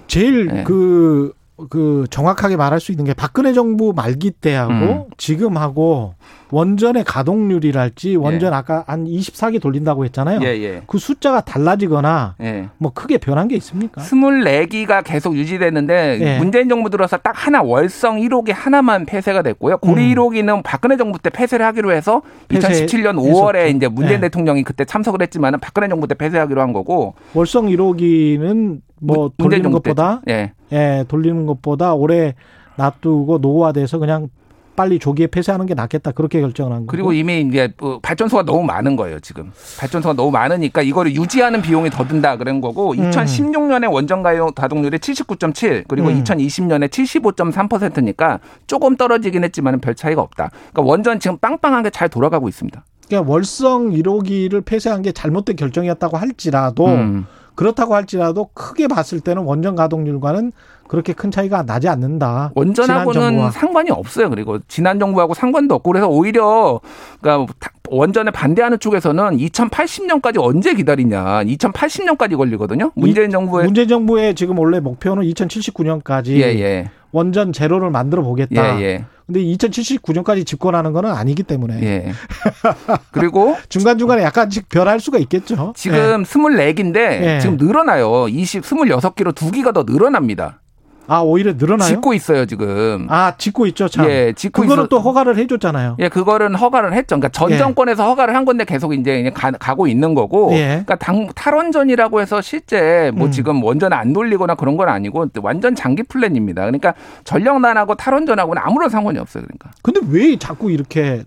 제일 예. 그, 그 정확하게 말할 수 있는 게 박근혜 정부 말기 때하고 음. 지금하고 원전의 가동률이랄지 원전 아까 한 24기 돌린다고 했잖아요. 예 예. 그 숫자가 달라지거나 예. 뭐 크게 변한 게 있습니까? 24기가 계속 유지되는데 예. 문재인 정부 들어서 딱 하나 월성 1호기 하나만 폐쇄가 됐고요. 고리 음. 1호기는 박근혜 정부 때 폐쇄를 하기로 해서 폐쇄 2017년 5월에 했었죠. 이제 문재인 예. 대통령이 그때 참석을 했지만은 박근혜 정부 때 폐쇄하기로 한 거고 월성 1호기는 뭐 돌리는. 것보다 예. 예, 돌리는 것보다 오래 놔두고 노후화돼서 그냥 빨리 조기에 폐쇄하는 게 낫겠다 그렇게 결정을 한 거고. 그리고 이미 이제 뭐 발전소가 너무 많은 거예요, 지금. 발전소가 너무 많으니까 이거를 유지하는 비용이 더 든다 그런 거고 음. 2016년에 원전 가동률이 79.7 그리고 음. 2020년에 75.3%니까 조금 떨어지긴 했지만 별 차이가 없다. 그러니까 원전 지금 빵빵하게 잘 돌아가고 있습니다. 그러니까 월성 1호기를 폐쇄한 게 잘못된 결정이었다고 할지라도 음. 그렇다고 할지라도 크게 봤을 때는 원전 가동률과는 그렇게 큰 차이가 나지 않는다. 원전하고는. 상관이 없어요. 그리고 지난 정부하고 상관도 없고 그래서 오히려 그러니까 다- 원전에 반대하는 쪽에서는 2080년까지 언제 기다리냐. 2080년까지 걸리거든요. 문재인 정부의 문재인 정부의 지금 원래 목표는 2079년까지 예, 예. 원전 제로를 만들어 보겠다. 예, 예. 근데 2079년까지 집권하는 거는 아니기 때문에 예. 그리고 중간중간에 약간씩 별할 수가 있겠죠. 지금 24기인데 예. 지금 늘어나요. 20, 26기로 두 기가 더 늘어납니다. 아, 오히려 늘어나요? 짓고 있어요, 지금. 아, 짓고 있죠, 참. 예, 짓고 그거는 있어- 또 허가를 해줬잖아요. 예, 그거는 허가를 했죠. 그러니까 전 예. 정권에서 허가를 한 건데 계속 이제 가, 가고 있는 거고. 예. 그러니까 당, 탈원전이라고 해서 실제 뭐 음. 지금 원전 안 돌리거나 그런 건 아니고 완전 장기 플랜입니다. 그러니까 전력난하고 탈원전하고는 아무런 상관이 없어요. 그러니까. 근데 왜 자꾸 이렇게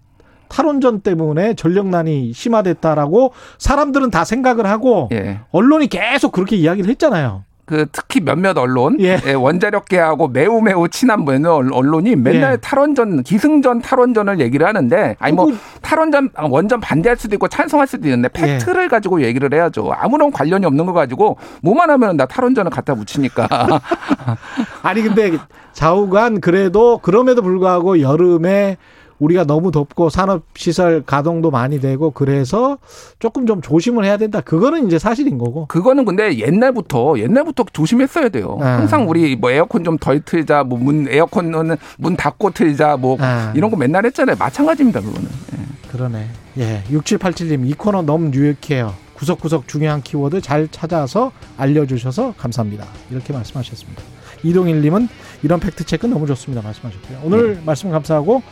탈원전 때문에 전력난이 심화됐다라고 사람들은 다 생각을 하고 예. 언론이 계속 그렇게 이야기를 했잖아요. 그 특히 몇몇 언론, 예. 예, 원자력계하고 매우 매우 친한 뭐 언- 언론이 맨날 예. 탈원전, 기승전 탈원전을 얘기를 하는데, 아니 뭐 탈원전 아, 원전 반대할 수도 있고 찬성할 수도 있는데 예. 팩트를 가지고 얘기를 해야죠. 아무런 관련이 없는 거 가지고 뭐만 하면 나 탈원전을 갖다 붙이니까. 아니 근데 좌우간 그래도 그럼에도 불구하고 여름에 우리가 너무 덥고 산업 시설 가동도 많이 되고 그래서 조금 좀 조심을 해야 된다. 그거는 이제 사실인 거고. 그거는 근데 옛날부터 옛날부터 조심했어야 돼요. 아. 항상 우리 뭐 에어컨 좀 덜 틀자, 뭐 문 에어컨은 문 닫고 틀자, 뭐 아. 이런 거 맨날 했잖아요. 마찬가지입니다, 그거는. 예. 그러네. 예. 6787님, 이 코너 너무 유익해요. 구석구석 중요한 키워드 잘 찾아서 알려주셔서 감사합니다. 이렇게 말씀하셨습니다. 이동일님은 이런 팩트체크 너무 좋습니다. 말씀하셨고요. 오늘 말씀 감사하고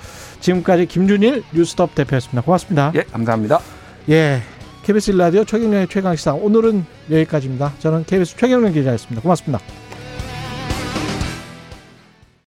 지금까지 김준일 뉴스톱 대표였습니다. 고맙습니다. 예, 감사합니다. 예. KBS 라디오 최경련의 최강시사 오늘은 여기까지입니다. 저는 KBS 최경련 기자였습니다. 고맙습니다.